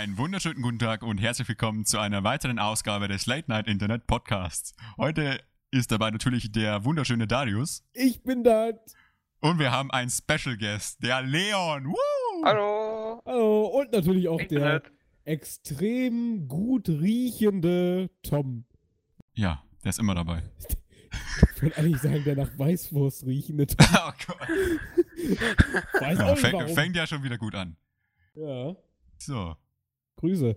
Einen wunderschönen guten Tag und herzlich willkommen zu einer weiteren Ausgabe des Late Night Internet Podcasts. Heute ist dabei natürlich der wunderschöne Darius Ich bin da. und wir haben einen Special Guest, der Leon. Woo! Hallo. Hallo. Und natürlich auch der Internet. extrem gut riechende Tom. Ja, der ist immer dabei. Ich würde eigentlich sagen, der nach Weißwurst riechende Tom. oh Gott. Weiß Ja, auch nicht fäng, warum. fängt ja schon wieder gut an. Ja. So, Grüße.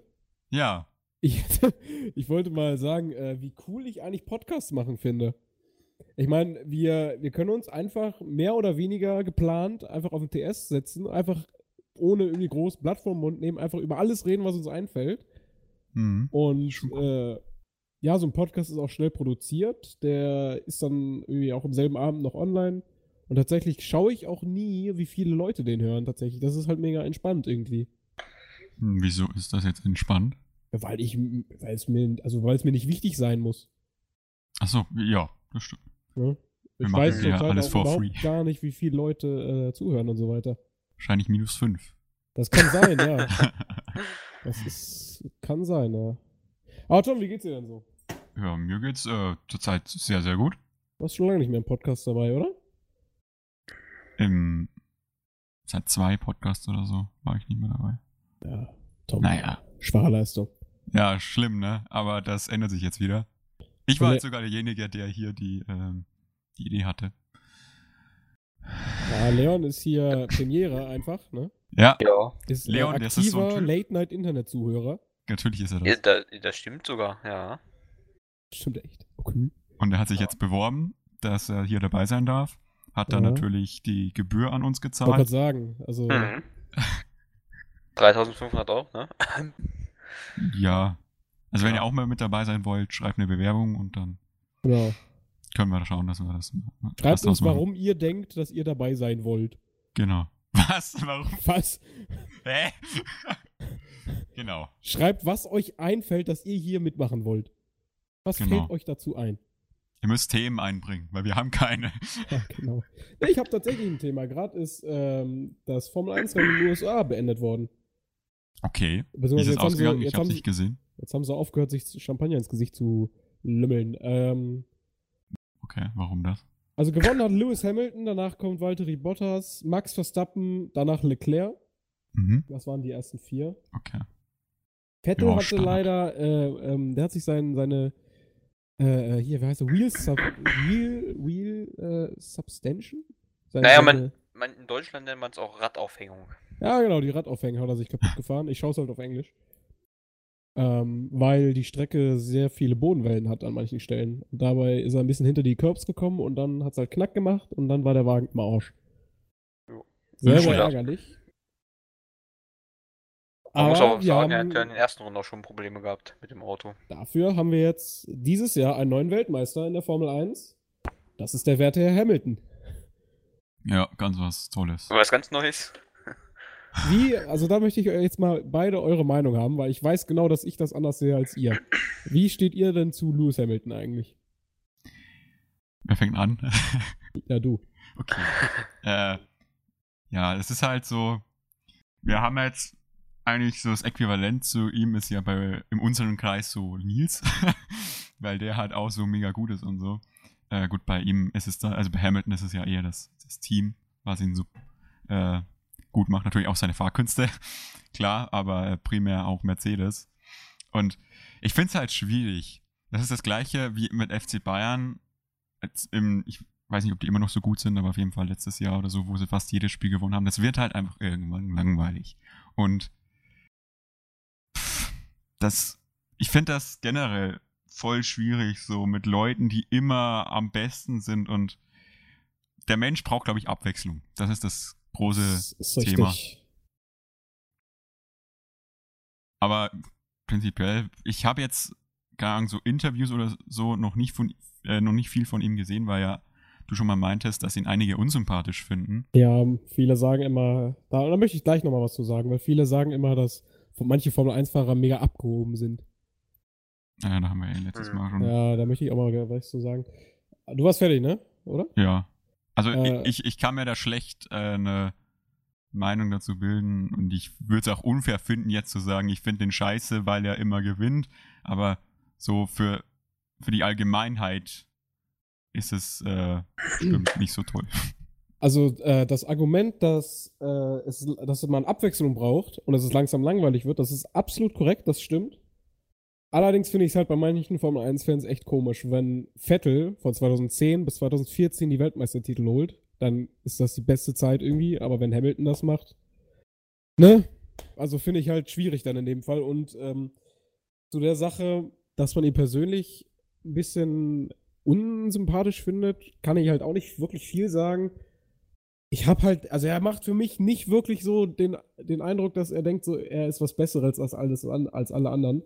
ja. Ich, ich wollte mal sagen, äh, wie cool ich eigentlich Podcasts machen finde. Ich meine, wir, wir können uns einfach mehr oder weniger geplant einfach auf den TS setzen, einfach ohne irgendwie groß Blatt vorm Mund nehmen, einfach über alles reden, was uns einfällt. Mhm. Und äh, ja, so ein Podcast ist auch schnell produziert. Der ist dann irgendwie auch am selben Abend noch online. Und tatsächlich schaue ich auch nie, wie viele Leute den hören. Tatsächlich, das ist halt mega entspannt irgendwie. Hm, Wieso ist das jetzt entspannt? Weil ich, weil es mir, also weil es mir nicht wichtig sein muss. Achso, ja, das stimmt. Ne? Wir Ich machen weiß ja alles for free. gar nicht, wie viele Leute äh, zuhören und so weiter. Wahrscheinlich minus fünf. Das kann sein, ja. Das ist, kann sein, ja. Aber Tom, wie geht's dir denn so? ja, mir geht's äh, zurzeit sehr, sehr gut. Du warst schon lange nicht mehr im Podcast dabei, oder? Im, seit zwei Podcasts oder so war ich nicht mehr dabei. Ja, Tom. Naja. Schwache Leistung. Ja, schlimm, ne? Aber das ändert sich jetzt wieder. Ich war Nee. halt sogar derjenige, der hier die, ähm, die Idee hatte. Ja, Leon ist hier Premiere einfach, ne? Ja, Ja. Ist Leon, äh, das ist so ein aktiver. Late-Night-Internet-Zuhörer. natürlich ist er ja das. da, das stimmt sogar, ja. Stimmt echt. Okay. Und er hat sich jetzt beworben, dass er hier dabei sein darf. Hat dann Ja. natürlich die Gebühr an uns Ich wollte gerade gezahlt. sagen, also Mhm. 3500 Euro, ne? Ja. Also wenn Ja. ihr auch mal mit dabei sein wollt, schreibt eine Bewerbung und dann genau. können wir da schauen, dass wir das was Schreibt uns, machen. warum ihr denkt, dass ihr dabei sein wollt. Genau. Was? Warum? Was? Hä? genau. Schreibt, was euch einfällt, dass ihr hier mitmachen wollt. Was Genau. fällt euch dazu ein? Ihr müsst Themen einbringen, weil wir haben keine. Ja, genau. Ich habe tatsächlich ein Thema. Gerade ist ähm, das Formel 1 Rennen in den USA beendet worden. Okay. Wie ist es jetzt haben, sie, ausgegangen? Ich hab's nicht gesehen. jetzt haben sie aufgehört, sich Champagner ins Gesicht zu lümmeln. Ähm, Okay, warum das? also gewonnen hat Lewis Hamilton, danach kommt Valtteri Bottas, Max Verstappen, danach Leclerc. Mhm. Das waren die ersten vier. Okay. Vettel Ja, hatte Standard. leider, äh, ähm, der hat sich sein, seine, äh, hier, wie heißt er, Wheel, Sub, Wheel, Wheel äh, Substantion? Seine, Naja, seine, Man, in Deutschland nennt man es auch Radaufhängung. Ja, genau, die Radaufhängung hat er sich kaputt gefahren. Ich schaue es halt auf Englisch. Ähm, weil die Strecke sehr viele Bodenwellen hat an manchen Stellen. Und dabei ist er ein bisschen hinter die Curbs gekommen und dann hat es halt Knack gemacht und dann war der Wagen im Arsch. Jo. Sehr, ärgerlich. Man muss Aber sagen, er hat haben, ja in den ersten Runden auch schon Probleme gehabt mit dem Auto. dafür haben wir jetzt dieses Jahr einen neuen Weltmeister in der Formel 1. Das ist der werte Herr Hamilton. Ja, ganz was Tolles. Aber was ganz Neues. Wie, also da möchte ich jetzt mal beide eure Meinung haben, weil ich weiß genau, dass ich das anders sehe als ihr. Wie steht ihr denn zu Lewis Hamilton eigentlich? Wer fängt an? Ja, du. okay. äh, ja, es ist halt so, wir haben jetzt eigentlich so das Äquivalent zu ihm ist ja bei im unseren Kreis so Nils, weil der halt auch so mega gut ist und so. Äh, gut, bei ihm ist es da, also bei Hamilton ist es ja eher das, das Team, was ihn so äh, gut macht. Natürlich auch seine Fahrkünste, klar, aber primär auch Mercedes. Und ich finde es halt schwierig. Das ist das gleiche wie mit FC Bayern. Im, ich weiß nicht, ob die immer noch so gut sind, aber auf jeden Fall letztes Jahr oder so, wo sie fast jedes Spiel gewonnen haben. Das wird halt einfach irgendwann langweilig. Und das, ich finde das generell voll schwierig, so mit Leuten, die immer am besten sind und der Mensch braucht, glaube ich, Abwechslung. Das ist das große Das ist richtig. Thema. Aber prinzipiell, ich habe jetzt keine Ahnung, so Interviews oder so noch nicht von äh, noch nicht viel von ihm gesehen, weil ja du schon mal meintest, dass ihn einige unsympathisch finden. Ja, viele sagen immer, da, da möchte ich gleich nochmal was zu sagen, weil viele sagen immer, dass manche Formel-1-Fahrer mega abgehoben sind. Ja, da haben wir ja letztes Mhm. Mal schon. Ja. Ja, da möchte ich auch mal was zu sagen. Du warst fertig, ne? Oder? Also Äh. ich, ich kann mir da schlecht äh, eine Meinung dazu bilden und ich würde es auch unfair finden, jetzt zu sagen, ich finde den scheiße, weil er immer gewinnt, aber so für, für die Allgemeinheit ist es äh, bestimmt nicht so toll. Also äh, das Argument, dass, äh, es, dass man Abwechslung braucht und dass es langsam langweilig wird, das ist absolut korrekt, das stimmt. Allerdings finde ich es halt bei manchen Formel 1-Fans echt komisch, wenn Vettel von 2010 bis 2014 die Weltmeistertitel holt, dann ist das die beste Zeit irgendwie, aber wenn Hamilton das macht, ne? Also finde ich halt schwierig dann in dem Fall und ähm, zu der Sache, dass man ihn persönlich ein bisschen unsympathisch findet, kann ich halt auch nicht wirklich viel sagen ich habe halt, also er macht für mich nicht wirklich so den, den Eindruck, dass er denkt, so er ist was Besseres als alles als alle anderen.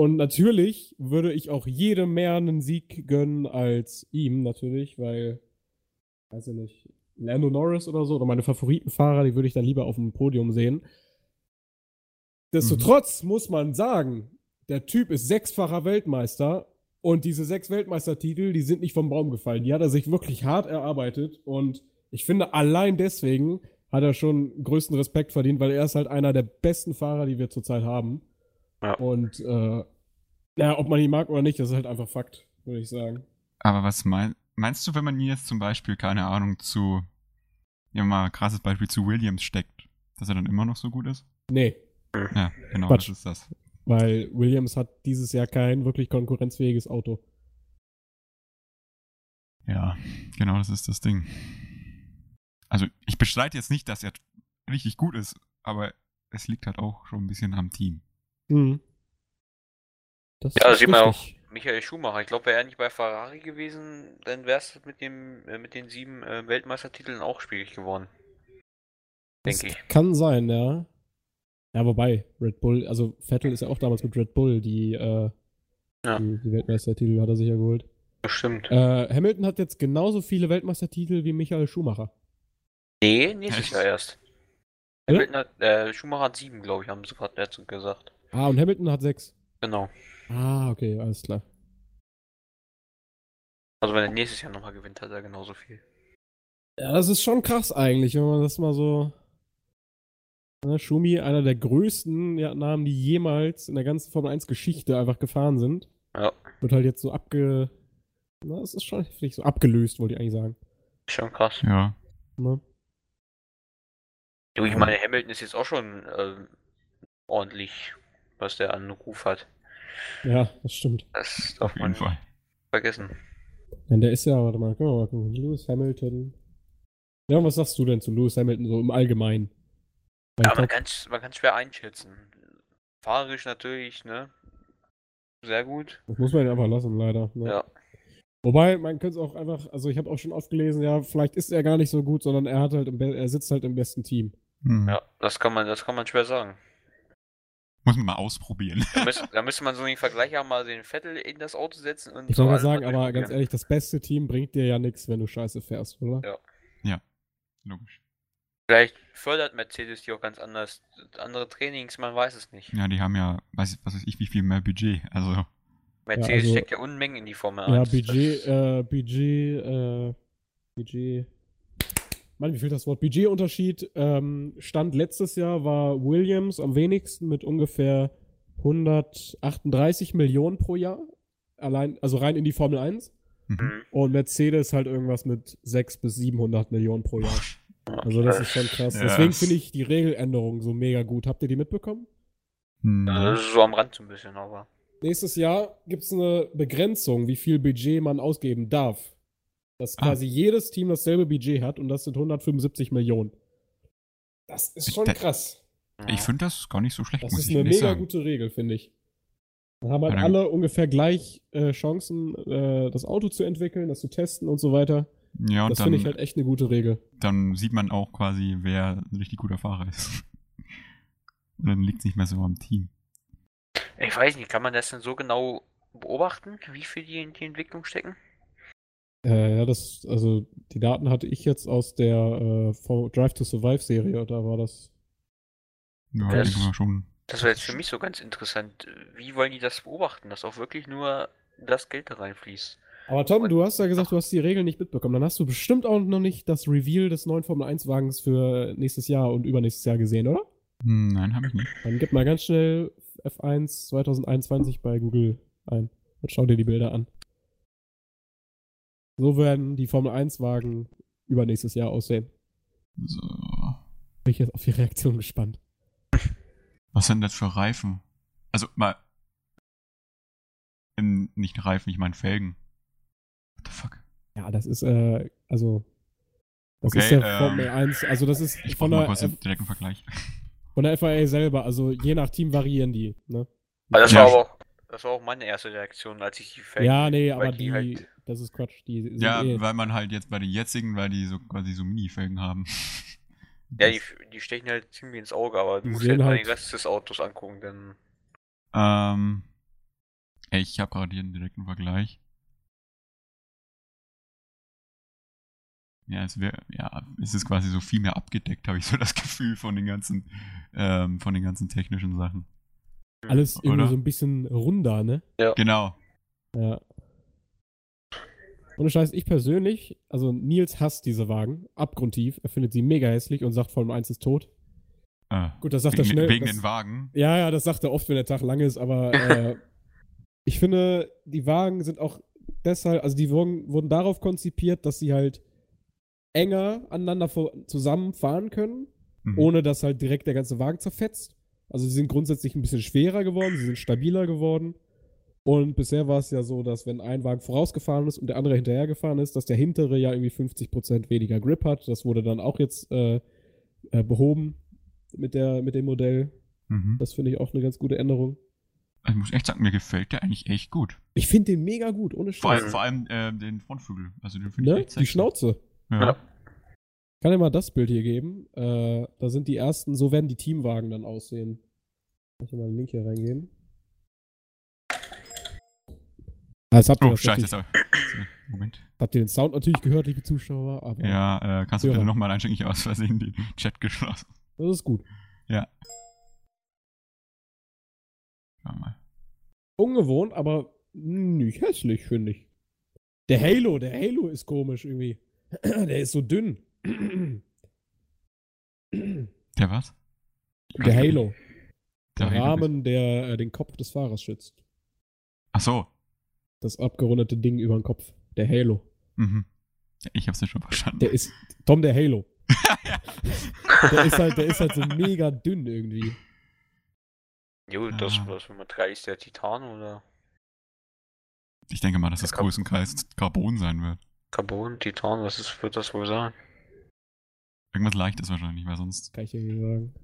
Und natürlich würde ich auch jedem mehr einen Sieg gönnen als ihm, natürlich, weil, weiß ich nicht, Lando Norris oder so, oder meine Favoritenfahrer, die würde ich dann lieber auf dem Podium sehen. Destotrotz mhm. muss man sagen, der Typ ist sechsfacher Weltmeister und diese sechs Weltmeistertitel, die sind nicht vom Baum gefallen. Die hat er sich wirklich hart erarbeitet und ich finde, allein deswegen hat er schon größten Respekt verdient, weil er ist halt einer der besten Fahrer, die wir zurzeit haben. Ja. Und äh, ja, ob man ihn mag oder nicht, das ist halt einfach Fakt, würde ich sagen. Aber was mein, meinst du, wenn man ihn jetzt zum Beispiel, keine Ahnung, zu, ja mal krasses Beispiel, zu Williams steckt, dass er dann immer noch so gut ist? Nee. Ja, genau, Quatsch. das ist das. Weil Williams hat dieses Jahr kein wirklich konkurrenzfähiges Auto. Ja, genau das ist das Ding also ich bestreite jetzt nicht, dass er richtig gut ist, aber es liegt halt auch schon ein bisschen am Team. Mhm. Das ja, sieht man auch Michael Schumacher. Ich glaube, wäre er nicht bei Ferrari gewesen, dann wäre es mit, dem, äh, mit den sieben äh, Weltmeistertiteln auch schwierig geworden. Denke ich. Kann sein, ja. Ja, wobei, Red Bull, also Vettel ist ja auch damals mit Red Bull, die, äh, ja. die, die Weltmeistertitel hat er sich ja geholt. Bestimmt. Äh, Hamilton hat jetzt genauso viele Weltmeistertitel wie Michael Schumacher. Nee, nächstes Jahr erst. Hamilton hat, äh, Schumacher hat sieben, glaube ich, haben sie gerade dazu gesagt. Ah, und Hamilton hat sechs. Genau. Ah, okay, alles klar. Also wenn er nächstes Jahr nochmal gewinnt, hat er genauso viel. Ja, das ist schon krass eigentlich, wenn man das mal so. Ne, Schumi, einer der größten ja, Namen, die jemals in der ganzen Formel 1 Geschichte einfach gefahren sind. Ja. Wird halt jetzt so abge. Na, das ist schon heftig, so abgelöst, wollte ich eigentlich sagen. Schon krass. Ja. Ne? Du, ich meine, Hamilton ist jetzt auch schon äh, ordentlich, was der an Ruf hat. Ja, das stimmt. Das darf man Fall. vergessen. Denn der ist ja, warte mal, können wir mal gucken. Lewis Hamilton. Ja, was sagst du denn zu Lewis Hamilton so im Allgemeinen? ja, man kann es man schwer einschätzen. Fahrerisch natürlich, ne? Sehr gut. Das muss man ja einfach lassen, leider. Ne? Ja. Wobei, man könnte es auch einfach, also ich habe auch schon oft gelesen, ja, vielleicht ist er gar nicht so gut, sondern er hat halt im, er sitzt halt im besten Team. Hm. Ja, das kann man, das kann man schwer sagen. Muss man mal ausprobieren. Da müsste, da müsste man so einen Vergleich haben, mal den Vettel in das Auto setzen und. Ich soll mal sagen, aber ganz ehrlich, das beste Team bringt dir ja nichts, wenn du scheiße fährst, oder? Ja. Ja, logisch. Vielleicht fördert Mercedes die auch ganz anders. Andere Trainings, man weiß es nicht. Ja, die haben ja, weiß, was weiß ich, wie viel mehr Budget. Also. Mercedes ja, also, steckt ja Unmengen in die Formel 1. Ja, Budget, äh, Budget, äh, Budget. Mann, wie viel das Wort? Budgetunterschied ähm, stand letztes Jahr war Williams am wenigsten mit ungefähr 138 Millionen pro Jahr. Allein, also rein in die Formel 1. Mhm. Und Mercedes halt irgendwas mit 600 bis 700 Millionen pro Jahr. Also das ist schon krass. Ja. Deswegen finde ich die Regeländerung so mega gut. Habt ihr die mitbekommen? Ja, das ist so am Rand so ein bisschen, aber. Nächstes Jahr gibt es eine Begrenzung, wie viel Budget man ausgeben darf. Dass ah. quasi jedes Team dasselbe Budget hat und das sind 175 Millionen. Das ist schon krass. Ich finde das gar nicht so schlecht. Das ist eine mega sagen. gute Regel, finde ich. Dann haben halt ja, alle ungefähr gleich äh, Chancen, äh, das Auto zu entwickeln, das zu testen und so weiter. Ja, und das finde ich halt echt eine gute Regel. Dann sieht man auch quasi, wer ein richtig guter Fahrer ist. und dann liegt es nicht mehr so am Team. Ich weiß nicht, kann man das denn so genau beobachten, wie viel die in die Entwicklung stecken? Äh, ja, das, also die Daten hatte ich jetzt aus der äh, Drive to Survive Serie, da war das. Ja, das, das schon. Das wäre jetzt für mich so ganz interessant. Wie wollen die das beobachten, dass auch wirklich nur das Geld da reinfließt? Aber Tom, du hast ja gesagt, du hast die Regeln nicht mitbekommen. Dann hast du bestimmt auch noch nicht das Reveal des neuen Formel 1 Wagens für nächstes Jahr und übernächstes Jahr gesehen, oder? Hm, nein, habe ich nicht. Dann gib mal ganz schnell F1 2021 bei Google ein und schau dir die Bilder an. So werden die Formel 1 Wagen übernächstes Jahr aussehen. So. Bin ich jetzt auf die Reaktion gespannt. Was sind das für Reifen? Also mal. In, nicht Reifen, ich meine Felgen. What the fuck? Ja, das ist, äh, also. Das Okay, ist der ähm, Formel 1. Also, das ist Ich von brauche mal der, kurz einen direkten Vergleich. von der FIA selber. Also, je nach Team variieren die, ne? Aber das Ja. war aber auch, das war auch meine erste Reaktion, als ich die Felgen, ja, nee, aber die, halt, das ist Quatsch. Die sind Ja, eh, weil man halt jetzt bei den jetzigen, weil die so quasi so Mini-Felgen haben. ja, die, die stechen halt ziemlich ins Auge, aber Die du musst halt mal halt- den Rest des Autos angucken, denn Ähm. ey, Ich habe gerade hier einen direkten Vergleich. Ja, es wäre, ja, es ist quasi so viel mehr abgedeckt, habe ich so das Gefühl von den ganzen, ähm, von den ganzen technischen Sachen. Alles irgendwie oder? so ein bisschen runder, ne? Genau. Ja. Ohne Scheiß, ich persönlich, also Nils hasst diese Wagen, abgrundtief. Er findet sie mega hässlich und sagt, Formel 1 ist tot. Äh, Gut, das sagt wegen er schnell. wegen das, den Wagen. Ja, ja, das sagt er oft, wenn der Tag lang ist, aber äh, ich finde, die Wagen sind auch deshalb, also die wurden, wurden darauf konzipiert, dass sie halt enger aneinander vor, zusammen fahren können, Mhm. ohne dass halt direkt der ganze Wagen zerfetzt. Also sie sind grundsätzlich ein bisschen schwerer geworden, sie sind stabiler geworden. Und bisher war es ja so, dass wenn ein Wagen vorausgefahren ist und der andere hinterhergefahren ist, dass der hintere ja irgendwie 50% weniger Grip hat. Das wurde dann auch jetzt äh, äh, behoben mit, der, mit dem Modell. Mhm. Das finde ich auch eine ganz gute Änderung. Ich muss echt sagen, mir gefällt der eigentlich echt gut. Ich finde den mega gut, ohne Vor allem, vor allem äh, den Frontflügel. Also den finde ich Ne? echt Die. Schnauze. Ja. Ja. Kann ich mal das Bild hier geben? Äh, da sind die ersten, so werden die Teamwagen dann aussehen. Kann ich mal einen Link hier reingeben? Ah, Jetzt habt ihr, Oh, scheiße. aber- Moment. habt ihr den Sound natürlich gehört, liebe Zuschauer, aber Ja, äh, kannst du bitte nochmal einstecken? Ich habe aus Versehen den Chat geschlossen. das ist gut. Schau mal. Ungewohnt, aber nicht hässlich, finde ich. Der Halo, der Halo ist komisch irgendwie. Der ist so dünn. Der was? Der Halo. Der Der Halo Rahmen, der äh, den Kopf des Fahrers schützt. Ach so. Das abgerundete Ding über den Kopf. Der Halo. Mhm. Ich hab's nicht schon verstanden. Der ist Tom der Halo. Der ist halt, der ist halt so mega dünn irgendwie. Jo, das Ah. was Nummer 3 ist der Titan oder Ich denke mal, dass das Kar- größtenteils Carbon sein wird. Carbon, Titan, was ist, wird das wohl sein? Irgendwas leichtes wahrscheinlich, weil sonst. Kann ich nicht sagen.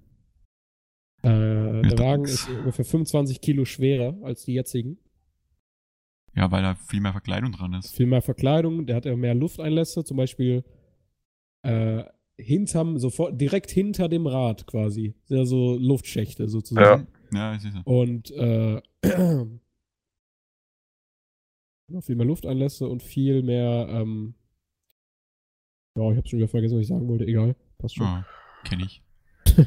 Äh, der Wagen ist ungefähr 25 Kilo schwerer als die jetzigen. Ja, weil da viel mehr Verkleidung dran ist. Viel mehr Verkleidung, der hat ja mehr Lufteinlässe, zum Beispiel äh, hinterm, sofort, direkt hinter dem Rad quasi. Sind ja so Luftschächte sozusagen. Ja, ich sehe. Und äh, ja, viel mehr Lufteinlässe und viel mehr, ähm, ja, ich hab's schon wieder vergessen, was ich sagen wollte, egal. Passt schon. Ja, kenn ich.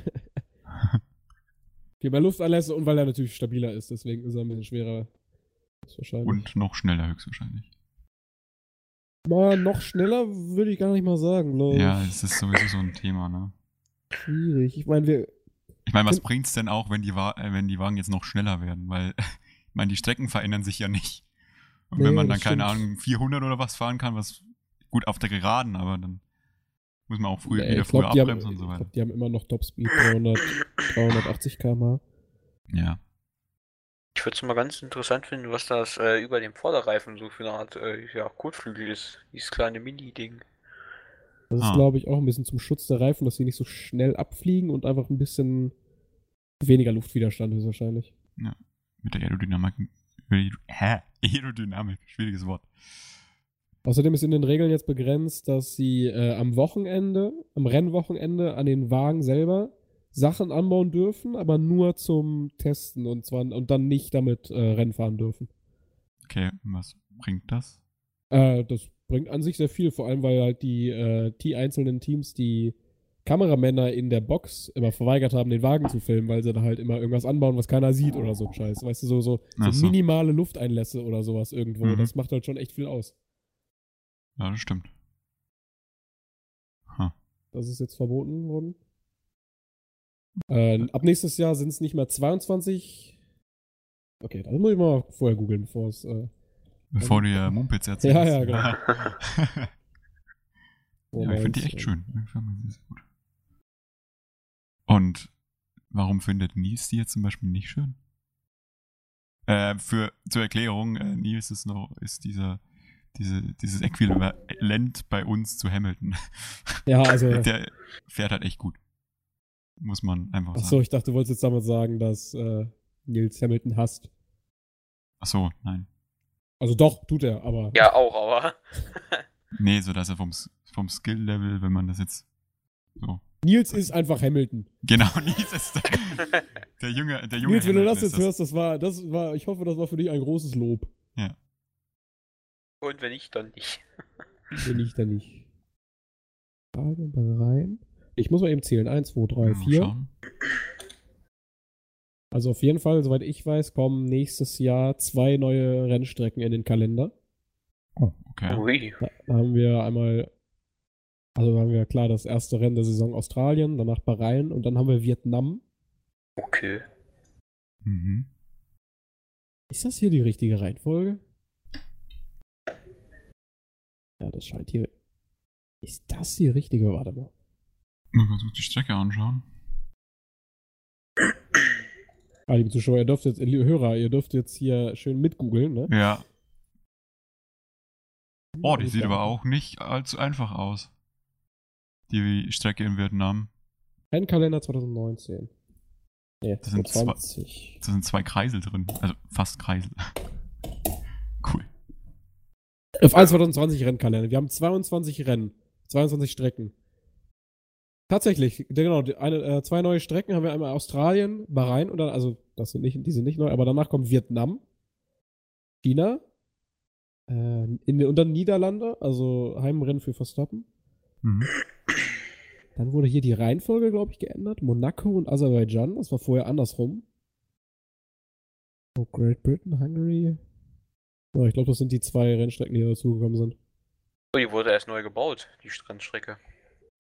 Viel mehr Lufteinlässe und weil er natürlich stabiler ist, deswegen ist er ein bisschen schwerer. Und noch schneller höchstwahrscheinlich. Mal noch schneller würde ich gar nicht mal sagen, glaube ich. Ja, es ist sowieso so ein Thema, ne? Schwierig. Ich meine, wir. Ich meine, was bringt's denn auch, wenn die, Wa äh, wenn die Wagen jetzt noch schneller werden? Weil, ich meine, die Strecken verändern sich ja nicht. Und Nee, wenn man dann, keine stimmt. Ahnung, 400 oder was fahren kann, was gut auf der Geraden, aber dann muss man auch früher, Nee, wieder ich früher glaube, die, haben- abbremsen und so ich weiter. glaub, die haben immer noch Topspeed 300, 380 km/h. Ja. Ich würde es mal ganz interessant finden, was das äh, über dem Vorderreifen so für eine Art äh, ja, Kotflügel ist. Dieses kleine Mini-Ding. Das ist, Ah. glaube ich, auch ein bisschen zum Schutz der Reifen, dass sie nicht so schnell abfliegen und einfach ein bisschen weniger Luftwiderstand ist wahrscheinlich. Mit der Aerodynamik. Aerodynamik- Hä? Aerodynamik, schwieriges Wort. Außerdem ist in den Regeln jetzt begrenzt, dass sie äh, am Wochenende, am Rennwochenende an den Wagen selber Sachen anbauen dürfen, aber nur zum Testen und zwar und dann nicht damit äh, Rennen fahren dürfen. Okay, was bringt das? Äh, das bringt an sich sehr viel, vor allem weil halt die, äh, die einzelnen Teams die Kameramänner in der Box immer verweigert haben, den Wagen zu filmen, weil sie da halt immer irgendwas anbauen, was keiner sieht oder so Scheiß. Weißt du, so, so, so so. minimale Lufteinlässe oder sowas irgendwo. Mhm. Das macht halt schon echt viel aus. Ja, das stimmt. Huh. Das ist jetzt verboten worden. Äh, ab nächstes Jahr sind es nicht mehr 22. Okay, das muss ich mal vorher googeln, bevor es. Äh, bevor du ja Mumpitz erzählst. Ja, ja, genau. ja, ich finde die echt schön. Ich finde die sehr gut. Und warum findet Nils die jetzt zum Beispiel nicht schön? Äh, für, zur Erklärung, äh, Nils ist noch, ist dieser, diese, dieses Äquivalent bei uns zu Hamilton. Ja, also. Der fährt halt echt gut. Muss man einfach sagen. Achso, ich dachte, du wolltest jetzt damit sagen, dass äh, Nils Hamilton hasst. Achso, nein. Also doch, tut er, aber. Ja, auch, aber. nee, so dass er vom, vom Skill-Level, wenn man das jetzt so Nils ist einfach Hamilton. Genau, Nils ist der, der junge, der junge Nils, wenn du das jetzt das. hörst, das war, das war, ich hoffe, das war für dich ein großes Lob. Ja. Und wenn nicht, dann nicht. wenn nicht, dann nicht. Rein. Ich muss mal eben zählen. Eins, zwei, drei, vier. Also auf jeden Fall, soweit ich weiß, kommen nächstes Jahr zwei neue Rennstrecken in den Kalender. Oh, okay. Da haben wir einmal also haben wir klar das erste Rennen der Saison Australien, danach Bahrain und dann haben wir Vietnam. Okay. Mhm. Ist das hier die richtige Reihenfolge? Ja, das scheint hier. Ist das die richtige? Warte mal. Mal kurz die Strecke anschauen. Ah, liebe Zuschauer, ihr dürft jetzt, liebe Hörer, ihr dürft jetzt hier schön mitgoogeln, ne? Ja. Oh, die sieht aber auch nicht allzu einfach aus die Strecke in Vietnam. Rennkalender 2019. Nee, das, sind 20. Zwei, das sind zwei Kreisel drin. Also fast Kreisel. Cool. F1 2020 Rennkalender. Wir haben 22 Rennen. 22 Strecken. Tatsächlich, genau, eine, äh, zwei neue Strecken haben wir einmal Australien, Bahrain und dann, also das sind nicht, die sind nicht neu, aber danach kommt Vietnam, China, äh, in, und dann Niederlande, also Heimrennen für Verstappen. Mhm. Dann wurde hier die Reihenfolge, glaube ich, geändert. Monaco und Aserbaidschan. Das war vorher andersrum. Oh, Great Britain, Hungary. Oh, ich glaube, das sind die zwei Rennstrecken, die dazugekommen sind. Oh, die wurde erst neu gebaut, die Rennstrecke.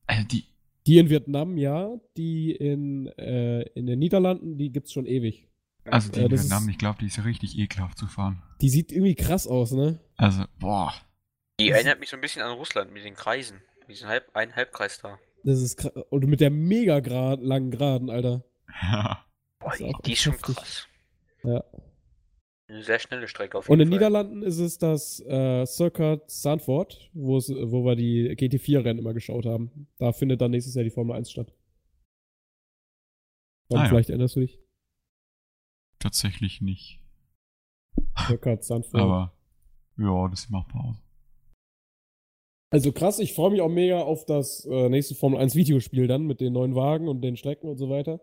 Also die. Die in Vietnam, ja. Die in, äh, in den Niederlanden, die gibt es schon ewig. Also die äh, in Vietnam, ist, ich glaube, die ist richtig ekraft zu fahren. Die sieht irgendwie krass aus, ne? Also, boah. Die erinnert mich so ein bisschen an Russland mit den Kreisen. Mit diesem Halb, einen Halbkreis da. Das ist krass. Und mit der mega grad, langen Geraden, Alter. Ja. Boah, die, die ist schon krass. Ja. Eine sehr schnelle Strecke auf jeden Und in den Niederlanden ist es das äh, Circuit Sanford, wo wir die GT4-Rennen immer geschaut haben. Da findet dann nächstes Jahr die Formel 1 statt. Ah, vielleicht ja. erinnerst du dich? Tatsächlich nicht. Circuit Sanford. Aber ja, das sieht machbar aus. Also krass, ich freue mich auch mega auf das äh, nächste Formel 1 Videospiel dann mit den neuen Wagen und den Strecken und so weiter.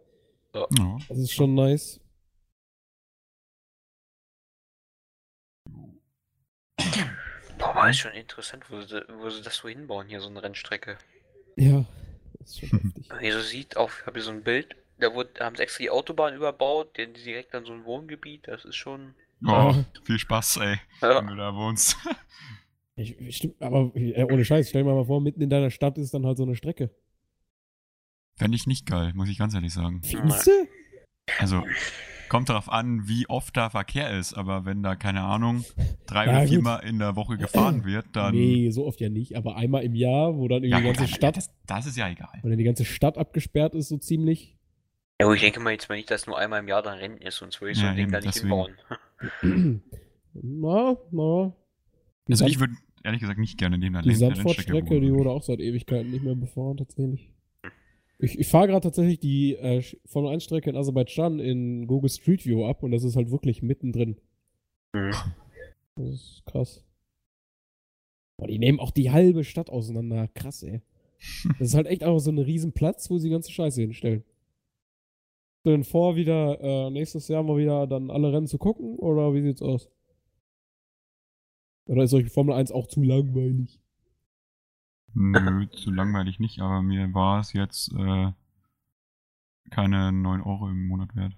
Ja. Das ist schon nice. War ist schon interessant, wo sie, wo sie das so hinbauen, hier so eine Rennstrecke. Ja, das ist schon heftig. Wenn ihr so sieht, auf, ich habe hier so ein Bild, da, wurde, haben sie extra die Autobahn überbaut, direkt an so ein Wohngebiet, das ist schon. Oh, viel Spaß, ey, ja. wenn du da wohnst. Ich, stimmt, aber äh, ohne Scheiß, stell dir mal vor, mitten in deiner Stadt ist dann halt so eine Strecke. Fände ich nicht geil, muss ich ganz ehrlich sagen. Findest du? Also, kommt darauf an, wie oft da Verkehr ist, aber wenn da, keine Ahnung, drei ja, oder viermal in der Woche gefahren wird, dann. Nee, so oft ja nicht, aber einmal im Jahr, wo dann irgendwie ja, die ganze Stadt. Ja, das, das, ist ja egal. Wo dann die ganze Stadt abgesperrt ist, so ziemlich. Ja, ich denke mal jetzt mal nicht, dass nur einmal im Jahr dann Rennen ist, sonst würde ich so ein Ding da nicht deswegen. hinbauen. na, na. Also ich würde ehrlich gesagt nicht gerne neben der Die Sandford-Strecke, die wurde auch seit Ewigkeiten nicht mehr befahren, tatsächlich. Ich, ich fahre gerade tatsächlich die äh, Formel 1-Strecke in Aserbaidschan in Google Street View ab und das ist halt wirklich mittendrin. Mhm. Das ist krass. Boah, die nehmen auch die halbe Stadt auseinander. Krass, ey. Das ist halt echt einfach so ein Riesenplatz, wo sie die ganze Scheiße hinstellen. Denn vor, wieder äh, nächstes Jahr mal wieder dann alle Rennen zu gucken oder wie sieht's aus? Oder ist euch Formel 1 auch zu langweilig? Nö, zu langweilig nicht, aber mir war es jetzt äh, keine 9 Euro im Monat wert.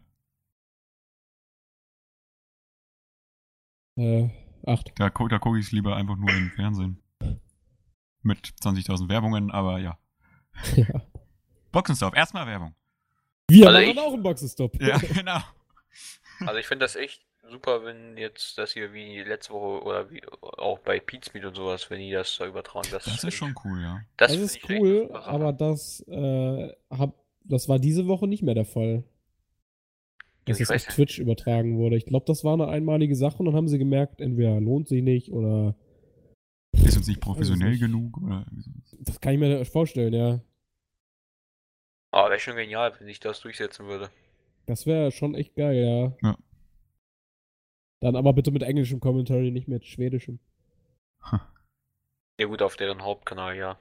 Äh, 8. Da, da gucke ich es lieber einfach nur im Fernsehen. Mit 20.000 Werbungen, aber ja. Ja. Boxenstopp, erstmal Werbung. Wir Also machen ich- auch einen Boxenstopp. Ja, genau. Also ich finde das echt super, wenn jetzt das hier wie letzte Woche oder wie auch bei Pizmeet und sowas, wenn die das da übertragen. Das, Das find ist schon cool, ja. Das, Das ist cool, aber das, äh, hab, das war diese Woche nicht mehr der Fall. Dass es auf. Twitch übertragen wurde. Ich glaube, das war eine einmalige Sache und dann haben sie gemerkt, entweder lohnt sich nicht oder. Ist uns nicht professionell nicht. genug oder? Das kann ich mir vorstellen, ja. Aber wäre schon genial, wenn ich das durchsetzen würde. Das wäre schon echt geil, ja. Ja. Dann aber bitte mit englischem Commentary, nicht mit schwedischem. Ja gut, auf deren Hauptkanal, ja.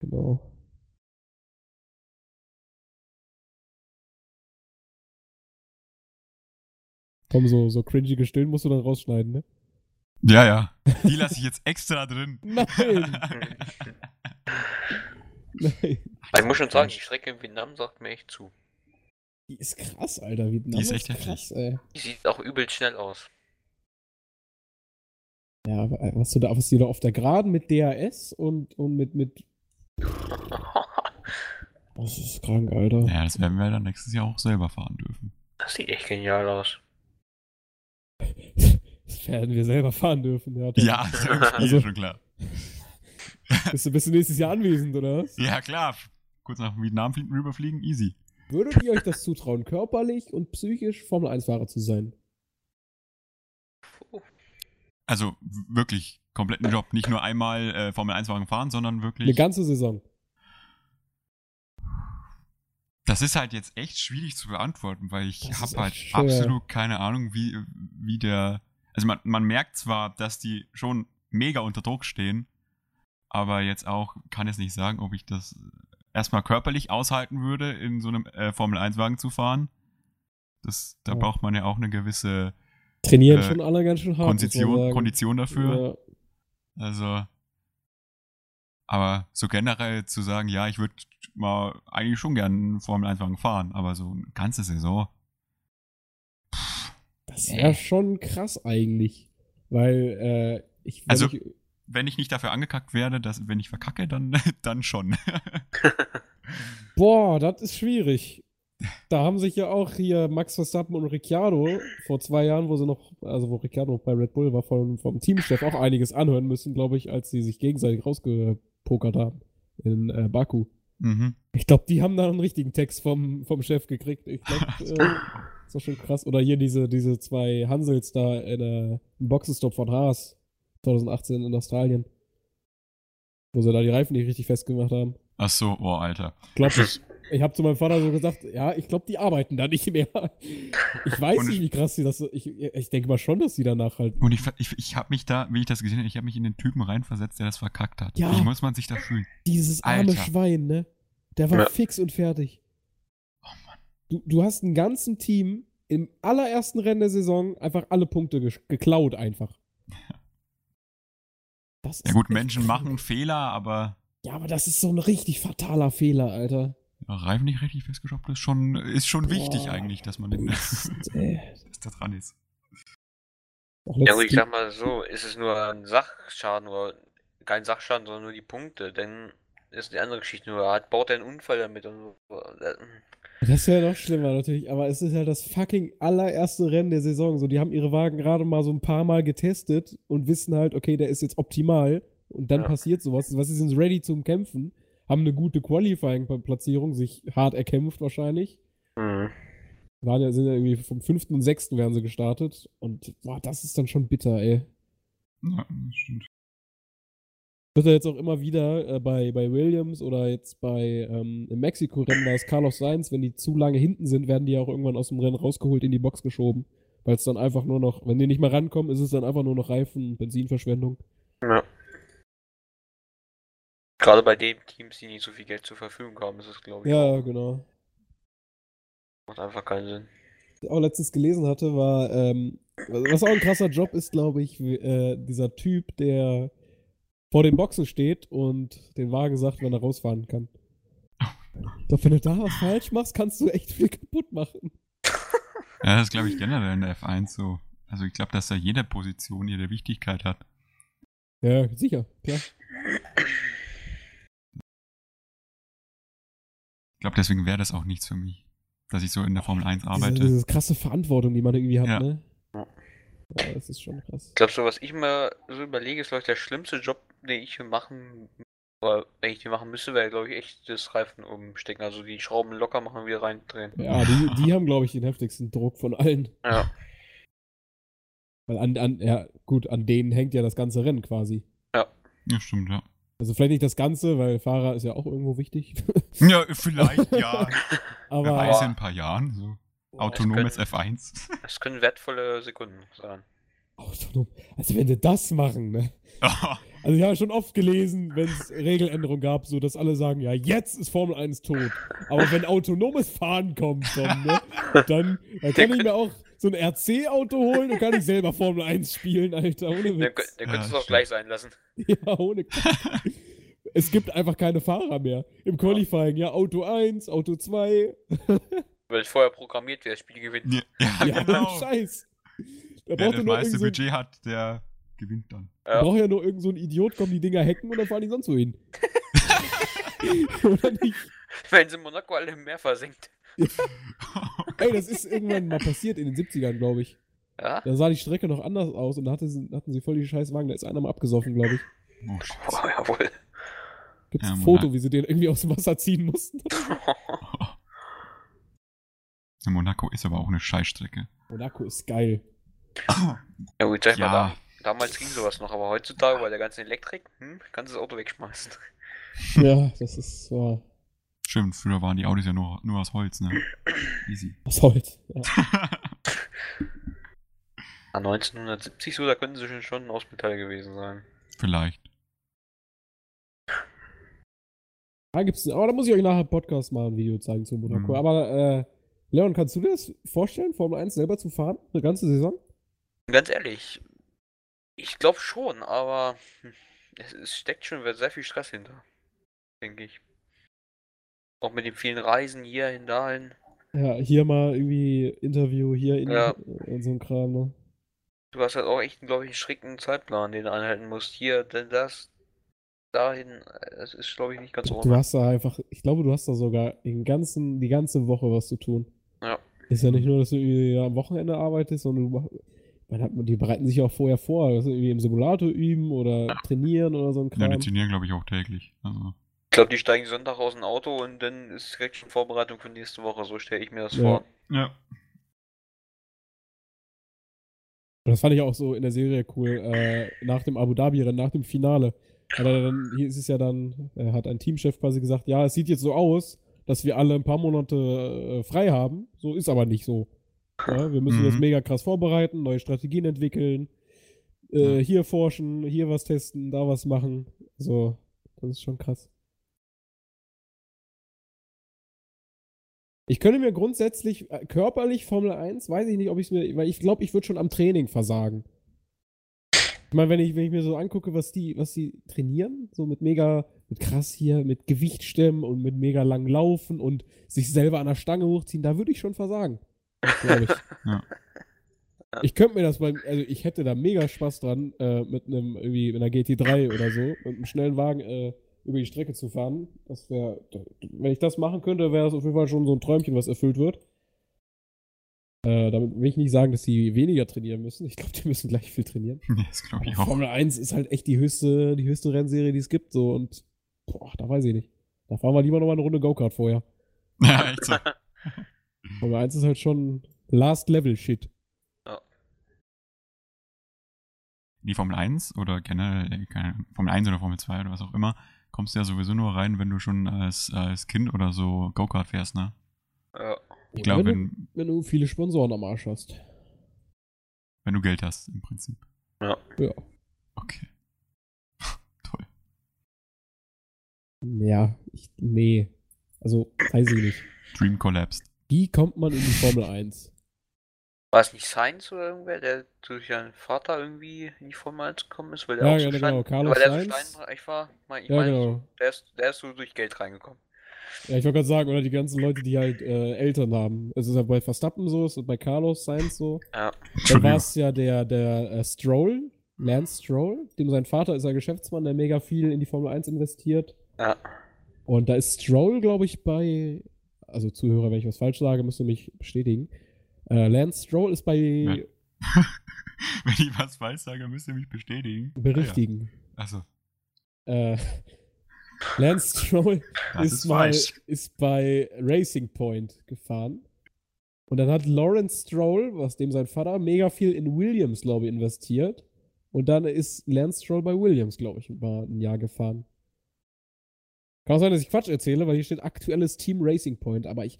Genau. Komm, so, so cringige Stillen musst du dann rausschneiden, ne? Ja, ja. Die lasse ich jetzt extra drin. Nein! Nein. Ich muss schon sagen, die Strecke in Vietnam sagt mir echt zu. Die ist krass, Alter. Vietnam Die ist echt krass, ey. Die sieht auch übel schnell aus. Ja, aber, äh, was du da, was die da auf der Geraden mit DRS und, und mit, mit. Das ist krank, Alter. Ja, das werden wir dann nächstes Jahr auch selber fahren dürfen. Das sieht echt genial aus. Das werden wir selber fahren dürfen, ja. Ja, Also- schon klar. Bist du, bist du nächstes Jahr anwesend, oder was? Ja, klar. Kurz nach Vietnam fliegen, rüberfliegen, easy. Würdet ihr euch das zutrauen, körperlich und psychisch Formel-1-Fahrer zu sein? Also wirklich kompletten Job. Nicht nur einmal äh, Formel 1 Wagen fahren, sondern Eine wirklich. ganze Saison. Das ist halt jetzt echt schwierig zu beantworten, weil ich habe halt schwer. absolut keine Ahnung, wie, wie der. Also man, man merkt zwar, dass die schon mega unter Druck stehen, aber jetzt auch kann es nicht sagen, ob ich das erstmal körperlich aushalten würde, in so einem äh, Formel 1 Wagen zu fahren. Das, da Ja. braucht man ja auch eine gewisse Trainieren Äh, schon alle ganz schön hart. Kondition. Kondition dafür. Ja. Also, aber so generell zu sagen, ja, ich würde mal eigentlich schon gern einen Formel 1 Wagen fahren, aber so eine ganze Saison. Das wäre schon krass eigentlich. Weil, äh, ich. Also- ich, Wenn ich nicht dafür angekackt werde, dass wenn ich verkacke, dann, dann schon. Boah, das ist schwierig. Da haben sich ja auch hier Max Verstappen und Ricciardo vor zwei Jahren, wo sie noch, also wo Ricciardo noch bei Red Bull war, vom, vom Teamchef auch einiges anhören müssen, glaube ich, als sie sich gegenseitig rausgepokert haben in äh, Baku. mhm. Ich glaube, die haben da einen richtigen Text vom, vom Chef gekriegt. Ich glaube, äh, ist doch schon krass. Oder hier diese, diese zwei Hansels da in, äh, im Boxenstopp von Haas 2018 in Australien. Wo sie da die Reifen nicht richtig festgemacht haben. Ach so, oh, Alter. Glaub ich. Ich habe zu meinem Vater so gesagt, ja, ich glaube, die arbeiten da nicht mehr. Ich weiß Und nicht, ich- wie krass die das. Ich, ich denke mal schon, dass die danach halt. Und ich, ich, ich habe mich da, wie ich das gesehen habe, ich habe mich in den Typen reinversetzt, der das verkackt hat. Ja. Wie muss man sich da fühlen? Dieses arme Alter. Schwein, ne? Der war Ja. fix und fertig. Oh Mann. Du, du hast ein ganzen Team im allerersten Rennen der Saison einfach alle Punkte geklaut, einfach. Das Ja gut, Menschen krank. machen Fehler, aber Ja, aber das ist so ein richtig fataler Fehler, Alter. ja, Reifen nicht richtig festgeschraubt ist schon, ist schon wichtig Boah. eigentlich, dass man den, dass da dran ist. Ja, also ich sag mal so, ist es nur ein Sachschaden oder kein Sachschaden, sondern nur die Punkte, dann ist eine andere Geschichte. Nur hat, baut er einen Unfall damit und so. Das ist ja noch schlimmer natürlich, aber es ist ja das fucking allererste Rennen der Saison. So, die haben ihre Wagen gerade mal so ein paar Mal getestet und wissen halt, okay, der ist jetzt optimal und dann Ja. passiert sowas. Was sie sind ready zum Kämpfen, haben eine gute Qualifying-Platzierung, sich hart erkämpft wahrscheinlich. Mhm. Waren ja, sind ja irgendwie vom fünften und sechsten werden sie gestartet und boah, das ist dann schon bitter, ey. Ja, das stimmt. Wird er jetzt auch immer wieder äh, bei, bei Williams oder jetzt bei ähm, im Mexiko-Rennen war es Carlos Sainz, wenn die zu lange hinten sind, werden die ja auch irgendwann aus dem Rennen rausgeholt, in die Box geschoben. Weil es dann einfach nur noch, wenn die nicht mehr rankommen, ist es dann einfach nur noch Reifen- und Benzinverschwendung. Ja. Gerade bei den Teams, die nicht so viel Geld zur Verfügung haben, ist es, glaube ich, Ja, genau. macht einfach keinen Sinn. Was ich auch letztens gelesen hatte, war, ähm, was auch ein krasser Job ist, glaube ich, äh, dieser Typ, der vor den Boxen steht und den Wagen sagt, wenn er rausfahren kann. Doch wenn du da was falsch machst, kannst du echt viel kaputt machen. Ja, das glaube ich generell in der F1 so. Also ich glaube, dass da jede Position ihre Wichtigkeit hat. Ja, sicher, klar. Ich glaube, deswegen wäre das auch nichts für mich, dass ich so in der Formel 1 arbeite. Diese, diese krasse Verantwortung, die man irgendwie hat, Ja. ne? Ja, das ist schon krass. Ich glaube, so was ich mir so überlege, ist, glaube ich, der schlimmste Job, den ich machen, oder wenn ich den machen müsste, wäre, glaube ich, echt das Reifen umstecken. Also die Schrauben locker machen und wieder reindrehen. Ja, die, die haben, glaube ich, den heftigsten Druck von allen. Ja. Weil an, an, ja, gut, an denen hängt ja das ganze Rennen quasi. Ja, stimmt, ja. Also vielleicht nicht das Ganze, weil Fahrer ist ja auch irgendwo wichtig. Ja, vielleicht, ja. Aber Wer weiß in ein paar Jahren. So. Autonomes können- F1. Das können wertvolle Sekunden sein. autonom. Also wenn sie das machen, ne? Also ich habe schon oft gelesen, wenn es Regeländerungen gab, so dass alle sagen, ja, jetzt ist Formel 1 tot. Aber wenn autonomes Fahren kommt, dann, ne, dann, dann kann ich mir auch so ein RC-Auto holen und kann ich selber Formel 1 spielen, Alter. Ohne Der, Witz. der Ja, könnte es auch stimmt. gleich sein lassen. Ja, ohne Es gibt einfach keine Fahrer mehr. Im Qualifying, ja, Auto 1, Auto 2. Weil es vorher programmiert, wer das Spiel gewinnt. ja, ja, Ja, genau. Scheiß. Da Wer das ja meiste so Budget hat, der gewinnt dann. Da Ja. braucht ja nur irgend so ein Idiot, kommt die Dinger hacken und dann fahren die sonst so hin. Oder nicht? Wenn sie in Monaco alle im Meer versenkt. Ey, das ist irgendwann mal passiert in den 70ern, glaube ich. Ja? Da sah die Strecke noch anders aus und da hatte sie, hatten sie voll die Scheißwagen. Da ist einer mal abgesoffen, glaube ich. oh. Oh, jawohl. Gibt's Ja, ein Foto, wie sie den irgendwie aus dem Wasser ziehen mussten? Monaco ist aber auch eine Scheißstrecke. Monaco ist geil. Ja gut, sag mal, Ja. da, damals ging sowas noch, aber heutzutage bei der ganzen Elektrik, hm, kannst du das Auto wegschmeißen. Ja, das ist wahr. Stimmt, früher waren die Autos ja nur, nur aus Holz, ne? Easy. Was Holz. Ja. Ah, 1970 so, da könnten sie schon- schon aus Metall gewesen sein. Vielleicht. Da gibt's, aber da muss ich euch nachher im Podcast mal ein Video zeigen zu Monaco. Mhm. Aber, äh, Leon, kannst du dir das vorstellen, Formel 1 selber zu fahren? Eine ganze Saison? Ganz ehrlich, ich glaube schon, aber hm, es, es steckt schon sehr viel Stress hinter. Denke ich. Auch mit den vielen Reisen hierhin, dahin. Ja, hier mal irgendwie Interview, hier in, Ja. in so ein Kram, ne? Du hast halt auch echt, glaube ich, einen strikten Zeitplan, den du einhalten musst. Hier, denn das, dahin. Das ist, glaube ich, nicht ganz Du ohne. hast da einfach, ich glaube, du hast da sogar den ganzen, die ganze Woche was zu tun. Ja. Ist ja nicht nur, dass du am Wochenende arbeitest, sondern du mach, man hat, die bereiten sich auch vorher vor, dass sie irgendwie im Simulator üben oder trainieren oder so ein Ja, Kram. die trainieren, glaube ich, auch täglich. Also, Ich glaube, die steigen Sonntag aus dem Auto und dann ist direkt schon Vorbereitung für nächste Woche. So stelle ich mir das Ja. vor. ja. Und das fand ich auch so in der Serie cool. Äh, nach dem Abu Dhabi-Rennen, nach dem Finale, hat er dann, hier ist es ja dann, äh, hat ein Teamchef quasi gesagt, ja, es sieht jetzt so aus, dass wir alle ein paar Monate äh, frei haben. So ist aber nicht so. Ja, wir müssen Mhm. das mega krass vorbereiten, neue Strategien entwickeln, äh, Ja. hier forschen, hier was testen, da was machen. So, das ist schon krass. Ich könnte mir grundsätzlich äh, körperlich Formel 1, weiß ich nicht, ob ich es mir, weil ich glaube, ich würde schon am Training versagen. Ich meine, wenn ich, wenn ich mir so angucke, was die, was die trainieren, so mit mega, mit krass hier, mit Gewicht stemmen und mit mega lang laufen und sich selber an der Stange hochziehen, da würde ich schon versagen. Glaube ich. Ja. Ich könnte mir das beim, also ich hätte da mega Spaß dran, äh, mit einem, irgendwie, mit einer GT3 oder so, mit einem schnellen Wagen, äh, über die Strecke zu fahren. Das wäre, wenn ich das machen könnte, wäre das auf jeden Fall schon so ein Träumchen, was erfüllt wird. Äh, damit will ich nicht sagen, dass sie weniger trainieren müssen. Ich glaube, die müssen gleich viel trainieren. Nee, das glaube ich auch. Formel 1 ist halt echt die höchste, die höchste Rennserie, die es gibt. So und boah, da weiß ich nicht. Da fahren wir lieber noch mal eine Runde Go-Kart vorher. Ja, echt so. Formel 1 ist halt schon Last Level Shit. Die Formel 1 oder generell, äh, keine Ahnung, Formel 1 oder Formel 2 oder was auch immer, kommst du ja sowieso nur rein, wenn du schon als, als Kind oder so Go-Kart fährst, ne? Ja. Ich glaube, wenn, wenn, du, wenn du viele Sponsoren am Arsch hast. wenn du Geld hast, im Prinzip. Ja. Okay. Toll. Ja, ich, nee. Also, weiß ich nicht. Dream collapsed. Wie kommt man in die Formel 1? War es nicht Sainz oder irgendwer, der durch seinen Vater irgendwie in die Formel 1 gekommen ist? Weil der Ja, auch so ja, Stein, genau, Carlos weil der Sainz. so steinreich war? Mein- Ich Ja, meine, genau. so, der, ist, der ist so durch Geld reingekommen. Ja, ich wollte gerade sagen, oder die ganzen Leute, die halt äh, Eltern haben. Es ist ja bei Verstappen so, es ist bei Carlos Sainz so. Ja. Dann war es ja der, der äh, Stroll, Lance Stroll, dem sein Vater ist ein Geschäftsmann, der mega viel in die Formel 1 investiert. Ja. Und da ist Stroll, glaube ich, bei, also Zuhörer, wenn ich was falsch sage, müsst ihr mich bestätigen. Äh, Lance Stroll ist bei. Wenn ich was falsch sage, müsst ihr mich bestätigen. Berichtigen. Ah, ja. Also. Äh, Lance Stroll ist, mal, ist bei Racing Point gefahren. Und dann hat Lawrence Stroll, was dem sein Vater, mega viel in Williams, glaube ich, investiert. Und dann ist Lance Stroll bei Williams, glaube ich, mal ein Jahr gefahren. Kann auch sein, dass ich Quatsch erzähle, weil hier steht aktuelles Team Racing Point, aber ich,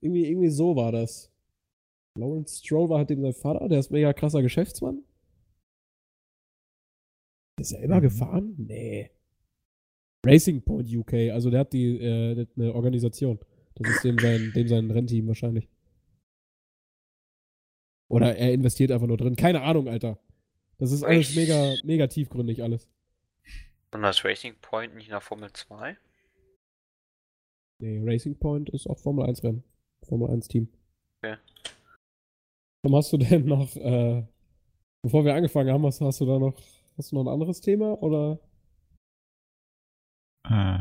irgendwie, irgendwie so war das. Lawrence Stroll war halt dem sein Vater, der ist mega krasser Geschäftsmann. Ist er immer mhm. gefahren? Nee. Racing Point UK, also der hat die, äh, der hat eine Organisation. Das ist dem sein, dem sein Rennteam wahrscheinlich. Oder er investiert einfach nur drin. Keine Ahnung, Alter. Das ist alles mega, mega tiefgründig alles. Und das Racing Point nicht nach Formel 2? Nee, Racing Point ist auch Formel 1 Rennen. Formel 1 Team. Okay. Warum hast du denn noch, äh, bevor wir angefangen haben, hast, hast du da noch, hast du noch ein anderes Thema oder? Äh,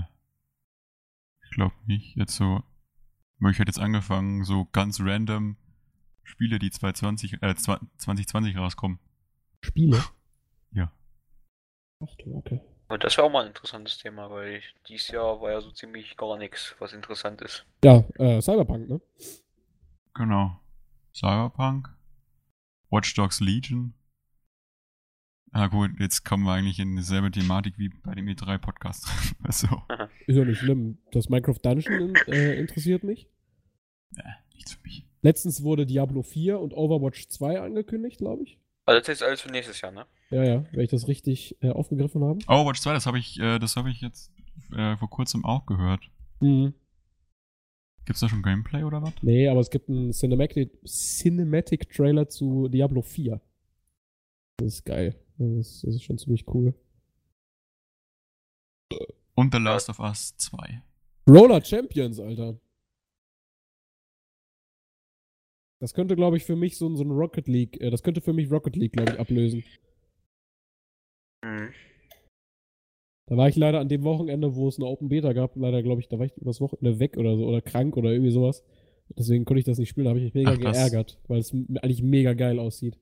ich glaube nicht. Jetzt so, ich hätte jetzt angefangen, so ganz random Spiele, die 2020, äh, 2020 rauskommen. Spiele? Ja. Ach du, okay. Und das wäre auch mal ein interessantes Thema, weil dieses Jahr war ja so ziemlich gar nichts, was interessant ist. Ja, äh, Cyberpunk, ne? Genau. Cyberpunk. Watch Dogs Legion. Ah gut, jetzt kommen wir eigentlich in dieselbe Thematik wie bei dem E3-Podcast. also. Ist ja nicht schlimm. Das Minecraft Dungeon äh, interessiert mich. Ja, nichts für mich. Letztens wurde Diablo 4 und Overwatch 2 angekündigt, glaube ich. Also das ist alles für nächstes Jahr, ne? Ja, ja, wenn ich das richtig äh, aufgegriffen habe. Overwatch 2, das habe ich, äh, das habe ich jetzt äh, vor kurzem auch gehört. Mhm. Gibt's da schon Gameplay oder was? Nee, aber es gibt einen Cinematic, Cinematic Trailer zu Diablo 4. Das ist geil. Das, das ist schon ziemlich cool. Und The Last of Us 2. Roller Champions, Alter. Das könnte, glaube ich, für mich so, so ein Rocket League, äh, das könnte für mich Rocket League, glaube ich, ablösen. Mhm. Da war ich leider an dem Wochenende, wo es eine Open Beta gab, leider, glaube ich, da war ich übers Wochenende weg oder so, oder krank oder irgendwie sowas. Deswegen konnte ich das nicht spielen, da habe ich mich mega Ach, geärgert, weil es eigentlich mega geil aussieht.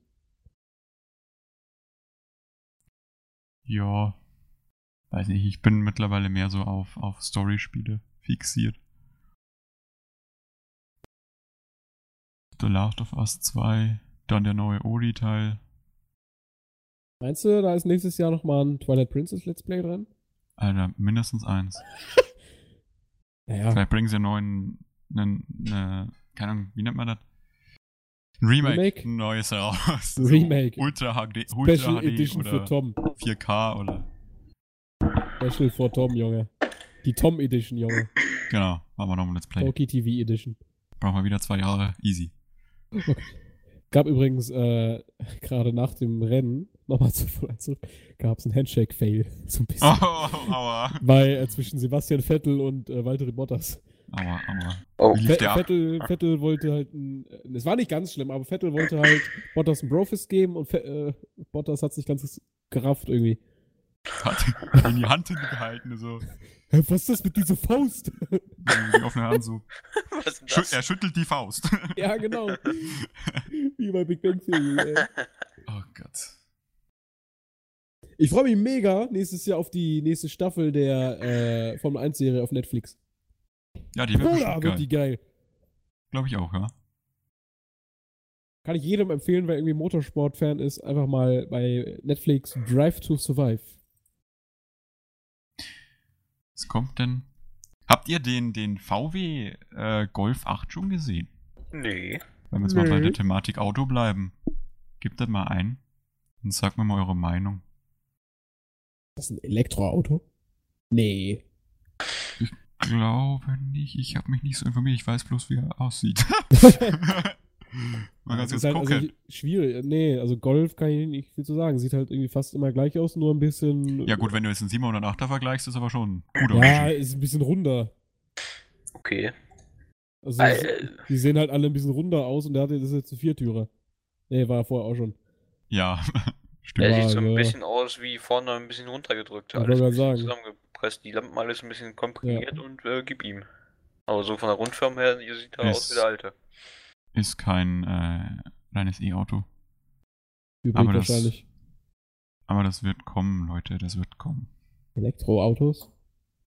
Ja. Weiß nicht, ich bin mittlerweile mehr so auf, auf Story-Spiele fixiert. The Last of Us 2, dann der neue Ori-Teil. Meinst du, da ist nächstes Jahr nochmal ein Twilight Princess Let's Play dran? Alter, mindestens eins. naja. Vielleicht bringen sie einen neuen, einen, eine, keine Ahnung, wie nennt man das? Ein Remake, Remake? Ein neues raus. Remake. Ultra HD, Ultra Special HD Edition für Tom. 4K oder. Special for Tom, Junge. Die Tom Edition, Junge. Genau, machen wir nochmal Let's Play. Talkie TV Edition. Brauchen wir wieder zwei Jahre. Easy. Gab übrigens äh, gerade nach dem Rennen, nochmal zu zurück, gab es einen Handshake-Fail. So ein bisschen. Oh, aua. Bei, äh, zwischen Sebastian Vettel und äh, Walter Bottas. Aua, aua. Oh. Vettel, Vettel wollte halt, ein, es war nicht ganz schlimm, aber Vettel wollte halt Bottas ein Brofist geben und Fe äh, Bottas hat sich ganz gerafft irgendwie. Hat in die Hand hingehalten, so. Was ist das mit dieser Faust? Die offene Hand so. Was ist das? er schüttelt die Faust. Ja, genau. Wie bei Big Bang Theory, ey. Oh Gott. Ich freue mich mega nächstes Jahr auf die nächste Staffel der äh, Formel 1 Serie auf Netflix. Ja, die wird, Boah, wird die geil. Glaube ich auch, ja. Kann ich jedem empfehlen, wer irgendwie Motorsport-Fan ist, einfach mal bei Netflix Drive to Survive was kommt denn? Habt ihr den, den VW äh, Golf 8 schon gesehen? Nee. Wenn wir jetzt nee. mal bei der Thematik Auto bleiben. Gebt das mal ein und sagt mir mal eure Meinung. Das ist ein Elektroauto? Nee. Ich glaube nicht. Ich habe mich nicht so informiert. Ich weiß bloß, wie er aussieht. Mal ganz kurz halt gucken. Also schwierig. Nee, also Golf kann ich nicht viel zu sagen. Sieht halt irgendwie fast immer gleich aus, nur ein bisschen. Ja, gut, wenn du jetzt einen 708er vergleichst, ist aber schon gut Ja, ist ein bisschen runder. Okay. Also, äh, die sehen halt alle ein bisschen runder aus und der hatte das jetzt eine Viertürer. Nee, war er vorher auch schon. Ja, Stimmt. Der sieht so ein bisschen aus wie vorne ein bisschen runtergedrückt. Ich alles ein sagen. zusammengepresst. Die Lampen alles ein bisschen komprimiert ja. und äh, gib ihm. Aber so von der Rundform her sieht er aus wie der alte. Ist kein äh, reines E-Auto. Aber wahrscheinlich. aber das wird kommen, Leute, das wird kommen. Elektroautos?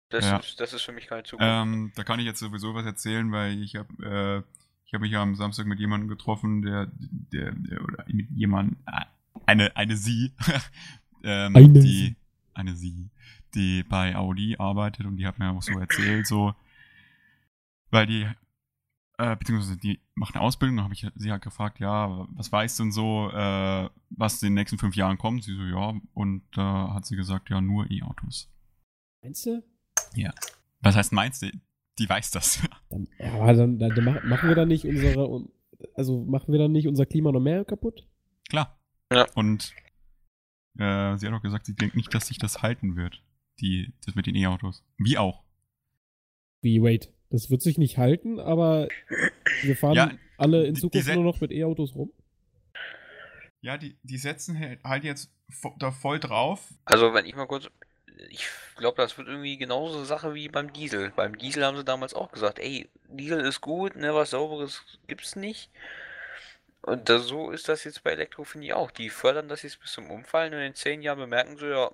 Das, ja. ist, das ist für mich keine Zukunft. Ähm, da kann ich jetzt sowieso was erzählen, weil ich habe äh, ich habe mich ja am Samstag mit jemandem getroffen, der, der, der oder mit jemandem, äh, eine, eine sie, ähm, eine die, sie. eine sie, die bei Audi arbeitet und die hat mir auch so erzählt, so, weil die, äh, beziehungsweise die macht eine Ausbildung, dann habe ich sie halt gefragt, ja, was weißt du denn so, äh, was in den nächsten fünf Jahren kommt? Sie so, ja, und da äh, hat sie gesagt, ja, nur E-Autos. Meinst du? Ja. Was heißt meinst du? Die weiß das. Dann, ja, dann, dann, dann, machen wir dann nicht unsere, also machen wir dann nicht unser Klima noch mehr kaputt? Klar. Ja. Und äh, sie hat auch gesagt, sie denkt nicht, dass sich das halten wird. Die, das mit den E-Autos. Wie auch. Wie, wait. Das wird sich nicht halten, aber wir fahren ja, alle in Zukunft nur noch mit E-Autos rum? Ja, die, die setzen halt jetzt da voll drauf. Also, wenn ich mal kurz ich glaube, das wird irgendwie genauso eine Sache wie beim Diesel. Beim Diesel haben sie damals auch gesagt, ey, Diesel ist gut, ne, was sauberes gibt's nicht. Und das, so ist das jetzt bei Elektro, finde ich auch. Die fördern das jetzt bis zum Umfallen und in zehn Jahren bemerken sie, ja,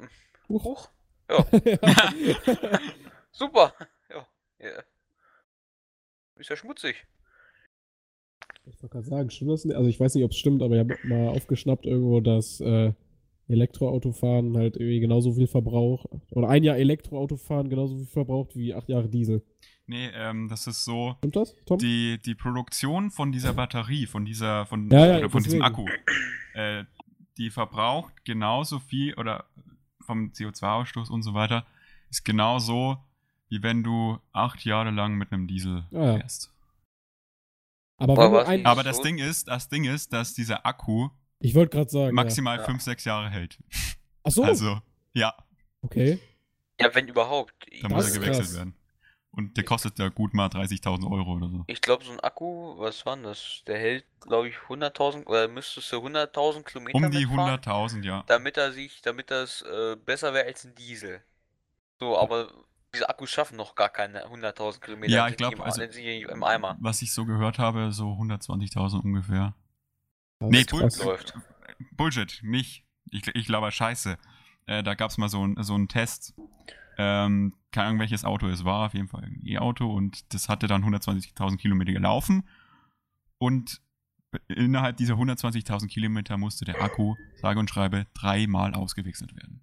hoch, ja. Super, ja, ja. Ist ja schmutzig. Ich wollte gerade sagen, stimmt das nicht? Also ich weiß nicht, ob es stimmt, aber ich habe mal aufgeschnappt irgendwo, dass äh, Elektroautofahren halt irgendwie genauso viel Verbrauch oder ein Jahr Elektroautofahren genauso viel verbraucht wie acht Jahre Diesel. Nee, ähm, das ist so. Stimmt das, Tom? Die, die Produktion von dieser Batterie, von dieser, von, ja, ja, von diesem Akku, äh, die verbraucht genauso viel oder vom CO2-Ausstoß und so weiter, ist genauso, wie wenn du acht Jahre lang mit einem Diesel ah, fährst. Aber, aber, aber das Ding ist, das Ding ist, dass dieser Akku ich wollte gerade sagen. Maximal 5, ja. 6 Jahre hält. Ach so. Also, ja. Okay. Ja, wenn überhaupt. Da muss er gewechselt krass. werden. Und der kostet ja gut mal 30.000 Euro oder so. Ich glaube, so ein Akku, was war denn das? Der hält, glaube ich, 100.000 oder müsstest du 100.000 Kilometer Um die 100.000, ja. Damit er sich, damit das äh, besser wäre als ein Diesel. So, aber diese Akkus schaffen noch gar keine 100.000 Kilometer. Ja, ich glaube, also, im Eimer. was ich so gehört habe, so 120.000 ungefähr. Nee, Bull läuft. Bullshit, nicht. Ich, ich glaube, scheiße. Äh, da gab es mal so, so einen Test. Ähm, keine Ahnung, welches Auto es war, auf jeden Fall ein E-Auto und das hatte dann 120.000 Kilometer gelaufen und innerhalb dieser 120.000 Kilometer musste der Akku, sage und schreibe, dreimal ausgewechselt werden.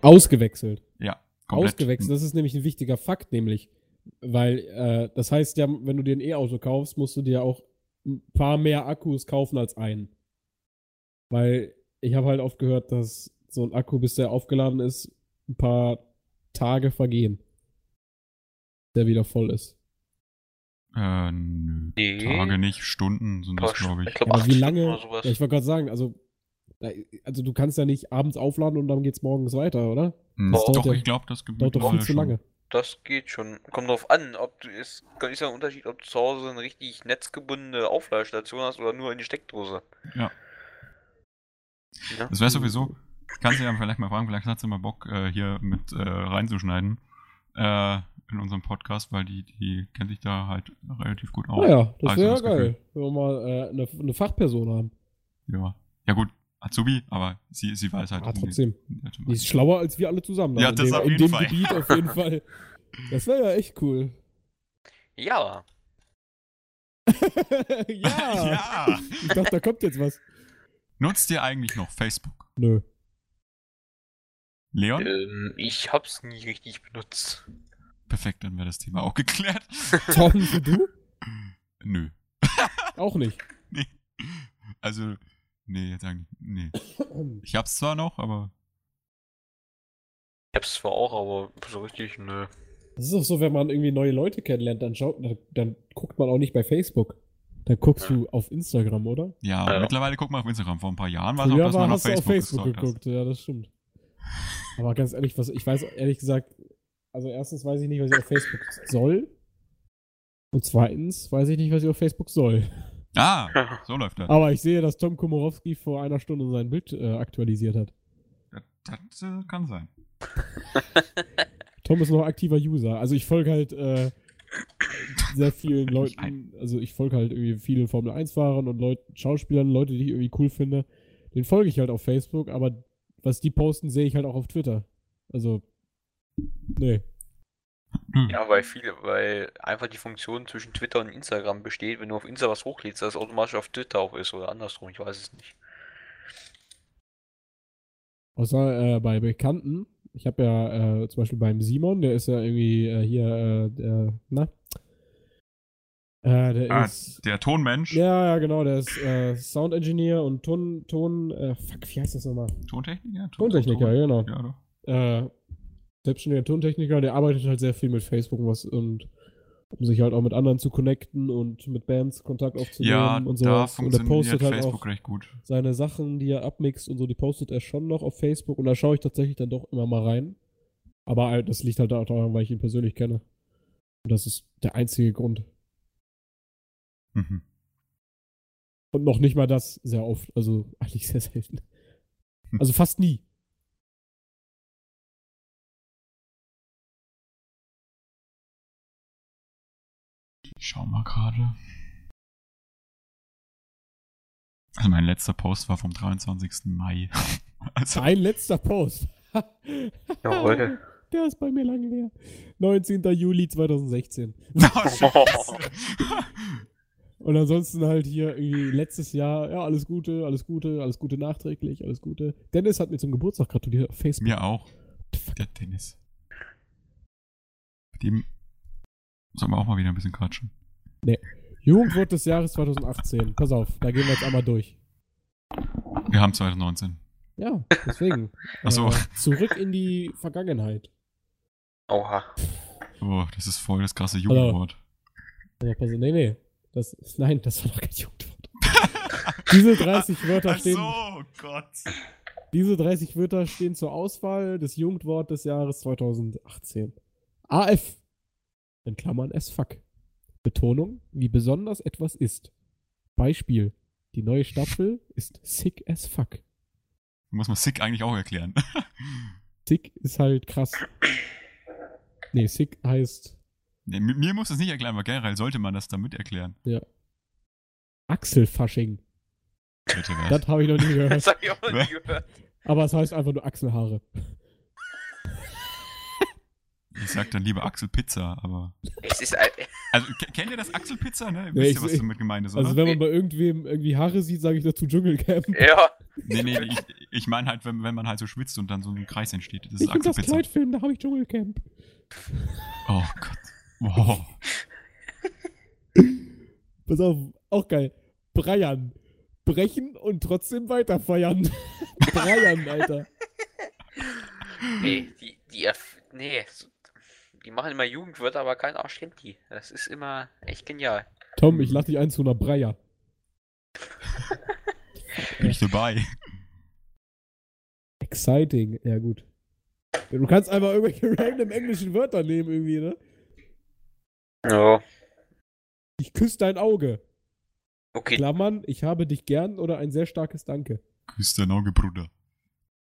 Ausgewechselt? Ja. Komplett. Ausgewechselt, das ist nämlich ein wichtiger Fakt, nämlich, weil äh, das heißt ja, wenn du dir ein E-Auto kaufst, musst du dir auch ein paar mehr Akkus kaufen als einen. Weil ich habe halt oft gehört, dass so ein Akku, bis der aufgeladen ist, ein paar Tage vergehen. Der wieder voll ist. Äh, nö. Nee. Tage nicht, Stunden sind das, glaube ich. ich glaub, Aber wie lange? Ja, ich wollte gerade sagen, also, also du kannst ja nicht abends aufladen und dann geht's morgens weiter, oder? Hm, doch, ja, ich glaube, das gibt dauert doch viel zu lange. Das geht schon. Kommt drauf an, ob du ist, ist ja ein Unterschied, ob du zu Hause eine richtig netzgebundene Aufladestation hast oder nur in die Steckdose. Ja. ja. Das wäre sowieso. Kannst du ja vielleicht mal fragen, vielleicht hast du mal Bock, äh, hier mit äh, reinzuschneiden äh, in unserem Podcast, weil die, die kennt sich da halt relativ gut aus. Ja, das wäre ja geil, wenn wir mal äh, eine, eine, Fachperson haben. Ja. Ja gut, Azubi, aber sie, sie weiß halt. Ah, trotzdem. Die, die ist schlauer als wir alle zusammen. Ja, das in dem, auf jeden in dem Fall. Gebiet auf jeden Fall. Das wäre ja echt cool. Ja. ja. ja. Ich dachte, da kommt jetzt was. Nutzt ihr eigentlich noch Facebook? Nö. Leon? Ähm, ich hab's nie richtig benutzt. Perfekt, dann wäre das Thema auch geklärt. Tom, du? Nö. auch nicht. Nee. Also, Nee, jetzt eigentlich. Nee. Ich hab's zwar noch, aber. Ich hab's zwar auch, aber so richtig, nö. Das ist auch so, wenn man irgendwie neue Leute kennenlernt, dann schaut, dann, dann guckt man auch nicht bei Facebook. Dann guckst ja. du auf Instagram, oder? Ja, ja, mittlerweile guckt man auf Instagram. Vor ein paar Jahren war es auch, dass man auf Facebook, auf Facebook geguckt. Hast. Ja, das stimmt. Aber ganz ehrlich, was ich weiß ehrlich gesagt, also erstens weiß ich nicht, was ich auf Facebook soll. Und zweitens weiß ich nicht, was ich auf Facebook soll. Ah, so läuft das. Aber ich sehe, dass Tom Komorowski vor einer Stunde sein Bild äh, aktualisiert hat. Das, das äh, kann sein. Tom ist noch aktiver User. Also ich folge halt äh, sehr vielen Leuten, also ich folge halt irgendwie vielen Formel 1-Fahrern und Leuten, Schauspielern, Leute, die ich irgendwie cool finde. Den folge ich halt auf Facebook, aber was die posten, sehe ich halt auch auf Twitter. Also, nee. Hm. Ja, weil viele, weil einfach die Funktion zwischen Twitter und Instagram besteht, wenn du auf Insta was hochlädst, dass es automatisch auf Twitter auch ist oder andersrum, ich weiß es nicht. Außer äh, bei Bekannten, ich habe ja äh, zum Beispiel beim Simon, der ist ja irgendwie äh, hier, äh, der, na? Äh, der ah, ist. Der Tonmensch? Ja, ja, genau, der ist äh, Sound Engineer und Ton, Ton, äh, fuck, wie heißt das nochmal? Tontechniker? Ton, Tontechniker, Ton. genau. Ja, doch. Selbstständiger Tontechniker, der arbeitet halt sehr viel mit Facebook und was und um sich halt auch mit anderen zu connecten und mit Bands Kontakt aufzunehmen ja, und so. Da und er postet halt Facebook auch recht gut. seine Sachen, die er abmixt und so, die postet er schon noch auf Facebook und da schaue ich tatsächlich dann doch immer mal rein. Aber halt, das liegt halt auch daran, weil ich ihn persönlich kenne. Und das ist der einzige Grund. Mhm. Und noch nicht mal das sehr oft, also eigentlich sehr selten. Also fast nie. Schau mal gerade. Also mein letzter Post war vom 23. Mai. also Ein letzter Post. Jawohl. Der ist bei mir lange her. 19. Juli 2016. Und ansonsten halt hier irgendwie letztes Jahr, ja, alles Gute, alles Gute, alles Gute nachträglich, alles Gute. Dennis hat mir zum Geburtstag gratuliert auf Facebook. Mir auch. Der Dennis. Mit dem Sollen wir auch mal wieder ein bisschen quatschen? Nee. Jugendwort des Jahres 2018. Pass auf, da gehen wir jetzt einmal durch. Wir haben 2019. Ja, deswegen. Achso. Äh, zurück in die Vergangenheit. Oha. Oh, das ist voll das krasse Jugendwort. Auf, nee, nee. Das, nein, das war doch kein Jugendwort. Diese 30 Wörter stehen. Ach so, Gott. Diese 30 Wörter stehen zur Auswahl des Jugendwort des Jahres 2018. AF in Klammern as fuck. Betonung, wie besonders etwas ist. Beispiel, die neue Staffel ist sick as fuck. Muss man sick eigentlich auch erklären. sick ist halt krass. Nee, sick heißt. Nee, mir muss das nicht erklären, aber generell sollte man das damit erklären. Ja. Achselfasching. Bitte was? Das habe ich noch nie gehört. Das habe ich auch noch nie gehört. Aber es heißt einfach nur Achselhaare. Ich sag dann lieber Axel Pizza, aber. Es ist ein also kennt ihr das Axel Pizza, ne? Wisst nee, ihr, was damit gemeint ist, also oder? Also wenn man bei irgendwem irgendwie Haare sieht, sage ich dazu Dschungelcamp. Ja. Nee, nee, ich, ich meine halt, wenn, wenn man halt so schwitzt und dann so ein Kreis entsteht. Das ist ich Axel das Pizza. Kleidfilm, da habe ich Dschungelcamp. Oh Gott. Wow. Pass auf, auch geil. Breiern. Brechen und trotzdem weiter feiern. Breiern, Alter. Nee, die, die, nee, die machen immer Jugendwörter, aber kein Arsch kennt die. Das ist immer echt genial. Tom, ich lach dich ein zu einer Breyer. Bin ich dabei. Exciting, ja gut. Du kannst einfach irgendwelche random englischen Wörter nehmen irgendwie, ne? Ja. Ich küsse dein Auge. Okay. Klammern, ich habe dich gern oder ein sehr starkes Danke. Küss dein Auge, Bruder.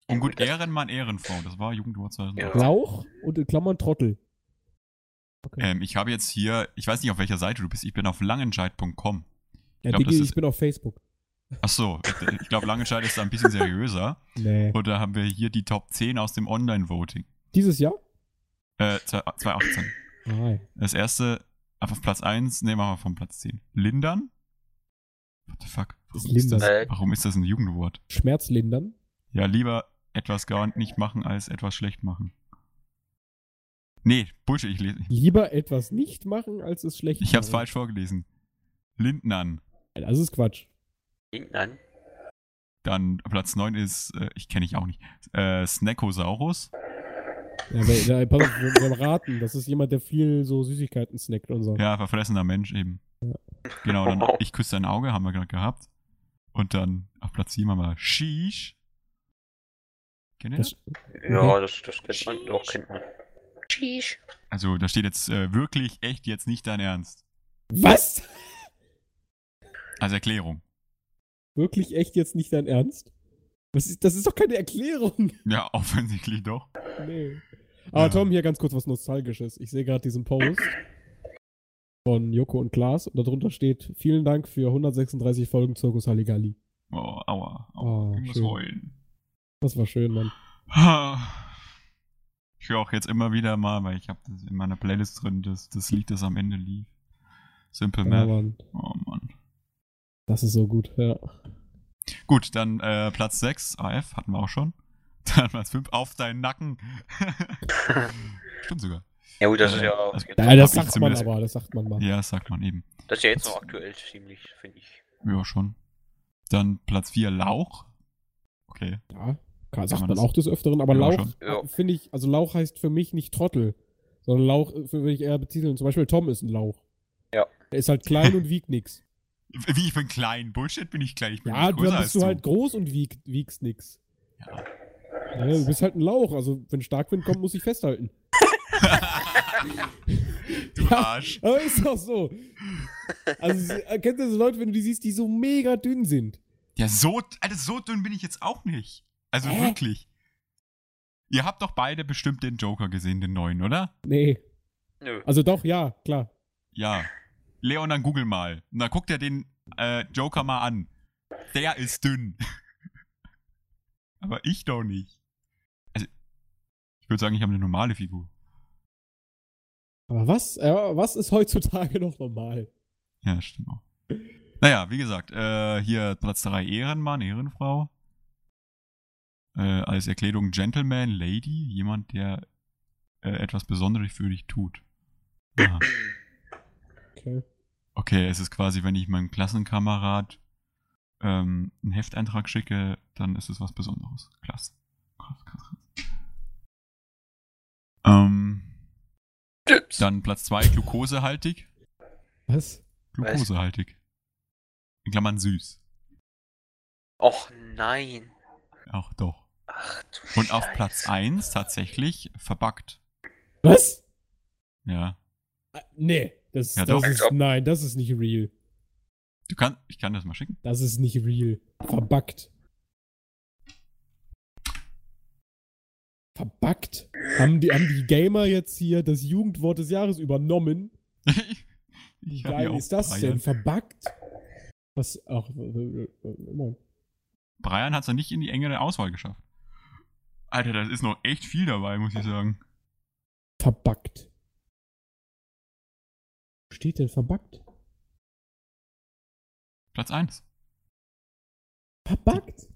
Und gut, Ehrenmann, Ehrenfrau, das war Jugendwort 2000. Ja. Lauch und in Klammern Trottel. Okay. Ähm, ich habe jetzt hier, ich weiß nicht, auf welcher Seite du bist, ich bin auf langenscheid.com. Ja, glaub, Digi, ich bin auf Facebook. Ach so, ich glaube, Langenscheid ist da ein bisschen seriöser. Nee. Und da haben wir hier die Top 10 aus dem Online-Voting. Dieses Jahr? Äh, 2018. Oh, das erste, auf Platz 1, nehmen wir mal von Platz 10. Lindern? What the fuck? Warum ist, das, warum ist das ein Jugendwort? Schmerzlindern? Ja, lieber etwas gar nicht machen, als etwas schlecht machen. Nee, Bullshit, ich lese. Lieber etwas nicht machen, als es schlecht Ich hab's falsch vorgelesen. Lindnern. Das ist Quatsch. Lindnern? Dann Platz 9 ist, äh, ich kenne ich auch nicht, äh, Snackosaurus. Ja, weil, pass auf, wir, wir raten. Das ist jemand, der viel so Süßigkeiten snackt und so. Ja, verfressener Mensch eben. Ja. Genau, dann ich küsse dein Auge, haben wir gerade gehabt. Und dann auf Platz 7 haben wir Sheesh. Kennt ihr das? Ja, das, das kennt man, doch, kennt man. Sheesh. Also, da steht jetzt äh, wirklich echt jetzt nicht dein Ernst. Was? Als Erklärung. Wirklich echt jetzt nicht dein Ernst? Das ist, das ist doch keine Erklärung. Ja, offensichtlich doch. Nee. Aber Ja. Tom, hier ganz kurz was Nostalgisches. Ich sehe gerade diesen Post von Joko und Klaas und darunter steht: Vielen Dank für 136 Folgen Zirkus Halligalli. Oh, aua. aua. Oh, ich muss schön. heulen. Das war schön, Mann. Höre auch jetzt immer wieder mal, weil ich habe das in meiner Playlist drin, das, das Lied, das am Ende lief. Simple Ja, Math. Mann. Oh Mann. Das ist so gut, ja. Gut, dann äh, Platz 6, AF, hatten wir auch schon. Dann Platz 5, auf deinen Nacken. Stimmt sogar. Ja gut, das ist Äh, ja, also- Ja, Hab das ich sagt man aber, das sagt man mal. Ja, das sagt man eben. das ist ja jetzt noch aktuell ziemlich, finde ich. Ja, schon. Dann Platz 4, Lauch. Okay. Ja, kann, sagt man man auch des Öfteren, aber Lauch. Ja. finde ich, also Lauch heißt für mich nicht Trottel, sondern Lauch äh, würde ich eher betiteln. Zum Beispiel Tom ist ein Lauch. Ja. Er ist halt klein und wiegt nix. Wie, ich bin klein. Bullshit bin ich klein. Ich bin Ja, nicht dann größer bist als du halt groß und wieg, wiegst nix. Ja. Ja, du bist halt ein Lauch, also wenn Starkwind kommt, muss ich festhalten. du Ja. Arsch. Aber ist doch so. Also, kennt ihr so Leute, wenn du die siehst, die so mega dünn sind? Ja, so, Alter, so dünn bin ich jetzt auch nicht. Also Hä? wirklich. Ihr habt doch beide bestimmt den Joker gesehen, den neuen, oder? Nee. Nö. Also doch, ja, klar. Ja. Leon, dann google mal. Und dann guckt er den äh, Joker mal an. Der ist dünn. Aber ich doch nicht. Also, ich würde sagen, ich habe eine normale Figur. Aber was, äh, was ist heutzutage noch normal? Ja, stimmt auch. Naja, wie gesagt, äh, hier Platz 3 Ehrenmann, Ehrenfrau. Äh, als Erklärung Gentleman, Lady, jemand, der äh, etwas Besonderes für dich tut. Aha. Okay. Okay, es ist quasi, wenn ich meinem Klassenkamerad ähm, einen Hefteintrag schicke, dann ist es was Besonderes. Klasse. Krass, krass, krass. Ähm, dann Platz 2, glukosehaltig. Was? Glukosehaltig. In Klammern süß. Och nein. Auch doch. Ach du Und auf Scheiße. Platz 1 tatsächlich verbuggt. Was? Ja. Ah, Nee, das, Ja, das ist, nein, das ist nicht real. Du kannst, ich kann das mal schicken. Das ist nicht real. Verbuggt. Verbuggt? Haben die, haben die Gamer jetzt hier das Jugendwort des Jahres übernommen? Wie geil ist das Brian. denn? Verbuggt? Was? Ach, äh, äh, äh. Brian hat es ja nicht in die engere Auswahl geschafft. Alter, das ist noch echt viel dabei, muss ich sagen. verbuggt. Wo steht denn verbuggt? Platz 1. Verbuggt?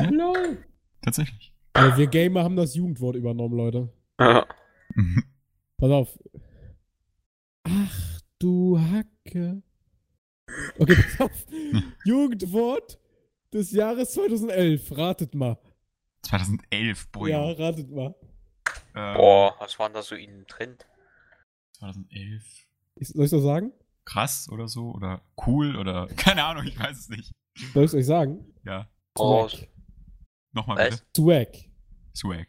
Ja. Lol. Tatsächlich. Aber wir Gamer haben das Jugendwort übernommen, Leute. Ja. Pass auf. Ach du Hacke. Okay, pass auf. Jugendwort des Jahres 2011. Ratet mal. 2011, boah. Ja, ratet mal. Ähm, Boah, was war denn da so in den Trend? 2011. Ich, soll ich das sagen? Krass oder so? Oder cool oder. Keine Ahnung, ich weiß es nicht. Soll ich es euch sagen? Ja. Oh, Swag. Nochmal Was? bitte. Swag. Swag.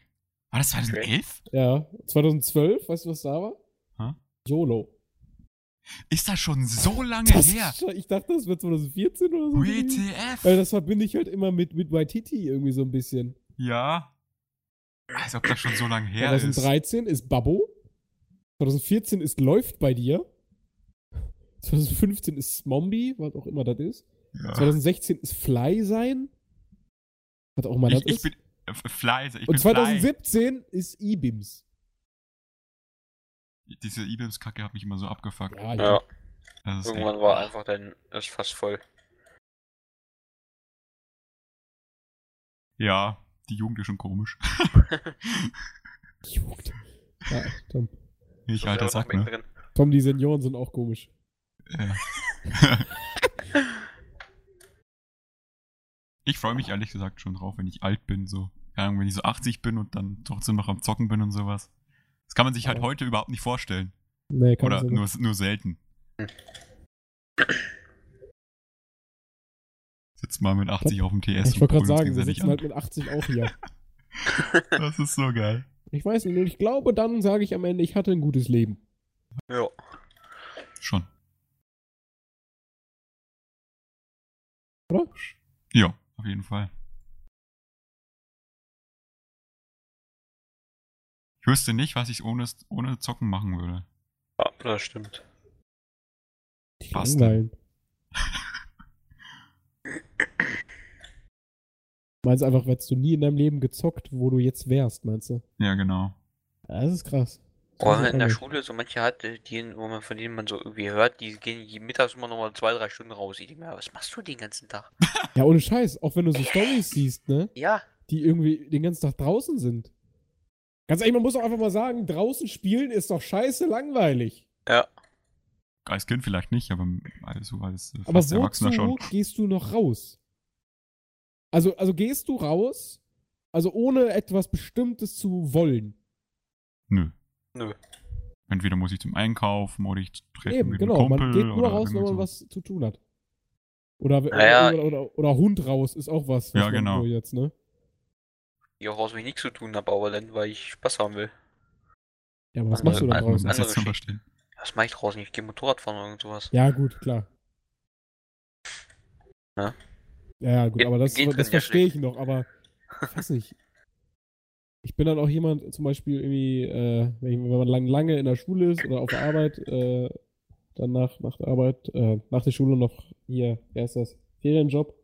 War das 2011? Ja, 2012, weißt du, was da war? Hä? YOLO. Ist das schon so lange Das her? ist schon- ich dachte, das wird 2014 oder so. WTF? Weil das verbinde ich halt immer mit, mit Waititi irgendwie so ein bisschen. Ja. Als ob das schon so lange her ist. 2013 ist Babbo. 2014 ist Läuft bei dir. 2015 ist Smombi, was auch immer das ist. Ja. 2016 ist Fly sein. Was auch immer das Ich, ich ist. bin äh, Fly. Ich Und bin Fly. 2017 ist E-Bims. Diese E-Bims-Kacke hat mich immer so abgefuckt. Ja, ja. Irgendwann echt- war einfach dann ist fast voll. Ja, die Jugend ist schon komisch. Jugend. Ja, Tom. ich So alter selber Sack, ne? Tom, die Senioren sind auch komisch. Ja. ich freue mich ehrlich gesagt schon drauf, wenn ich alt bin, so. Keine Ahnung, wenn ich so 80 bin und dann trotzdem noch am Zocken bin und sowas. Das kann man sich halt Ja. heute überhaupt nicht vorstellen. Nee, kann Oder nur, nur selten. Hm. Sitzt mal mit 80 auf dem TS. Ich wollte gerade sagen, wir gegenseitig sitzen halt mit 80 auch hier. Das ist so geil. Ich weiß nicht, und ich glaube, dann sage ich am Ende, ich hatte ein gutes Leben. Ja. Schon. Oder? Ja, auf jeden Fall. Ich wüsste nicht, was ich ohne, ohne Zocken machen würde. Ja, das stimmt. Langweilen. Meinst du einfach, hättest du nie in deinem Leben gezockt, wo du jetzt wärst, meinst du? Ja, genau. Ja, das ist krass. Ich in der. Schule so manche hat, äh, die, wo man von denen man so irgendwie hört, die gehen jeden mittags immer noch mal zwei, drei Stunden raus. Ich denke mir, was machst du den ganzen Tag? Ja, ohne Scheiß. Auch wenn du so Stories siehst, ne? Ja, Die irgendwie den ganzen Tag draußen sind. Ganz ehrlich, man muss auch einfach mal sagen, draußen spielen ist doch scheiße langweilig. ja. Als Kind vielleicht nicht, aber also als äh, Aber fast wozu Erwachsener schon. gehst du noch raus? Also, also gehst du raus, also ohne etwas Bestimmtes zu wollen. Nö. Nö. Entweder muss ich zum Einkaufen oder ich treffe Eben, mit genau. einem Kumpel man geht nur oder raus, wenn man so. was zu tun hat. Oder, Naja. oder, oder, oder Hund raus ist auch was. was Ja, genau. Jetzt, ne? Auch raus, wenn ich nichts zu tun habe, aber dann, weil ich Spaß haben will. Ja, aber was Andere- machst du da draußen? das Andere zum verstehen. Was mache ich draußen? Ich gehe Motorrad fahren oder irgend sowas. Ja, gut, klar. Ja. Ja, ja, gut, Geht- aber das, das ja verstehe ich noch, aber ich weiß nicht. Ich bin dann auch jemand, zum Beispiel irgendwie, äh, wenn, wenn man lang, lange in der Schule ist oder auf der Arbeit, äh, dann nach, nach der Arbeit, äh, nach der Schule noch hier, wer ist das? Ferienjob.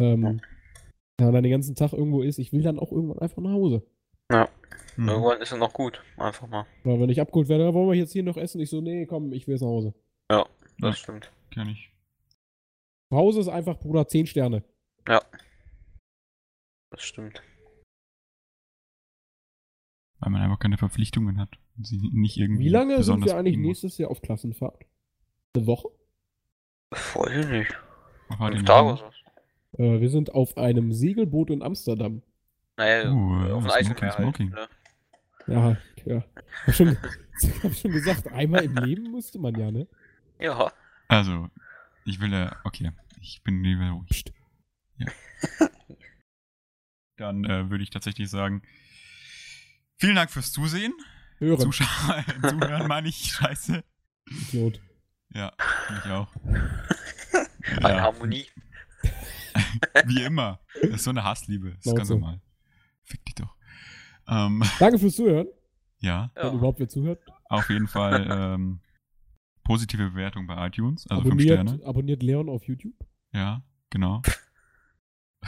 Ähm, ja, und dann den ganzen Tag irgendwo ist, ich will dann auch irgendwann einfach nach Hause. Mhm. Irgendwann ist es noch gut. Einfach mal. Oder wenn ich abgeholt werde, wollen wir jetzt hier noch essen? Ich so, nee, komm, ich will jetzt nach Hause. Das Ja. stimmt. Kenn ich. Zu Hause ist einfach, Bruder, 10 Sterne. Das stimmt. Weil man einfach keine Verpflichtungen hat. Und sie nicht irgendwie Wie lange sind wir eigentlich nächstes Jahr auf Klassenfahrt? Eine Woche? Weiß ich nicht. Fünf Tage da? oder so. Äh, wir sind auf einem Segelboot in Amsterdam. Naja, Uh, auf dem Smoking, Eismeer halt. Smoking. Ne? Ja, ja. Hab schon, hab schon gesagt, einmal im Leben musste man ja, ne? Ja. Also, ich will ja, okay, ich bin lieber ruhig. Ja. Dann äh, würde ich tatsächlich sagen, vielen Dank fürs Zusehen. Hören. Zuschauer, zuhören meine ich, scheiße. Idiot. Ja, ich auch. Eine Harmonie. Wie immer. Das ist so eine Hassliebe. Das ist ganz so. normal. Fick dich doch. Ähm, Danke fürs Zuhören, ja, wenn Ja. überhaupt wer zuhört. auf jeden Fall ähm, positive Bewertung bei iTunes, also 5 abonniert, Sterne. abonniert Leon auf YouTube. Ja, genau.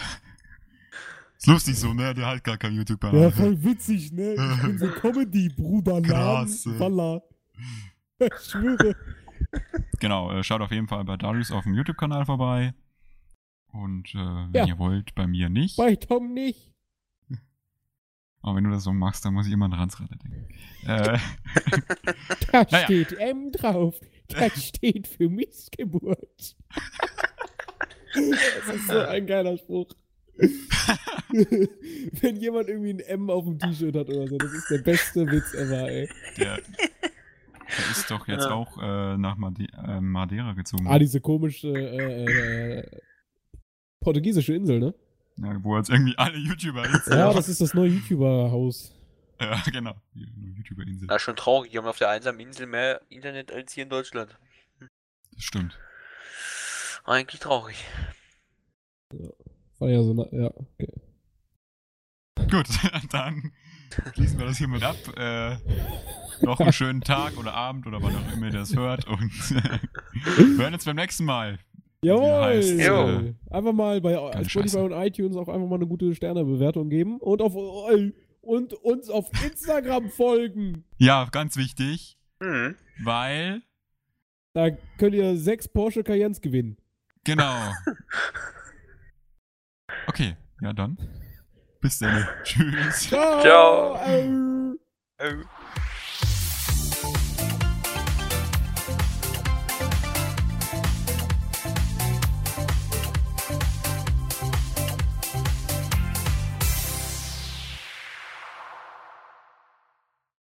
ist lustig so, ne? Der hat gar kein YouTube-Kanal. Ja, voll witzig, ne? Ich bin so Comedy-Bruder. Krass. Walla. Ich schwöre. Genau, äh, schaut auf jeden Fall bei Darius auf dem YouTube-Kanal vorbei. Und äh, wenn Ja. ihr wollt, bei mir nicht. Bei Tom nicht. Aber wenn du das so machst, dann muss ich immer an Ranzratte denken. Äh, Da Naja. steht M drauf. Das steht für Missgeburt. Das ist so ein geiler Spruch. Wenn jemand irgendwie ein M auf dem T-Shirt hat oder so, das ist der beste Witz ever, ey. der, der ist doch jetzt Ja. auch äh, nach Made äh, Madeira gezogen. Ah, diese komische äh, äh, portugiesische Insel, ne? Ja, wo jetzt irgendwie alle YouTuber jetzt. Ja, das ist das neue YouTuber-Haus. ja, genau. Die YouTuber-Insel. Das ist schon traurig. Die haben auf der einsamen Insel mehr Internet als hier in Deutschland. Das stimmt. Eigentlich traurig. War ja so, na, ja, okay. Gut, dann schließen wir das hiermit ab. Äh, noch einen schönen Tag oder Abend oder wann auch immer ihr das hört und wir hören uns beim nächsten Mal. Jawohl! heißt, einfach mal bei Spotify Scheiße. und iTunes auch einfach mal eine gute Sternebewertung geben und auf und uns auf Instagram folgen. Ja, ganz wichtig, Mhm. weil, Da könnt ihr sechs Porsche Cayennes gewinnen. genau. Okay, ja dann. Bis dann. Tschüss. Ciao! Ciao. Oh.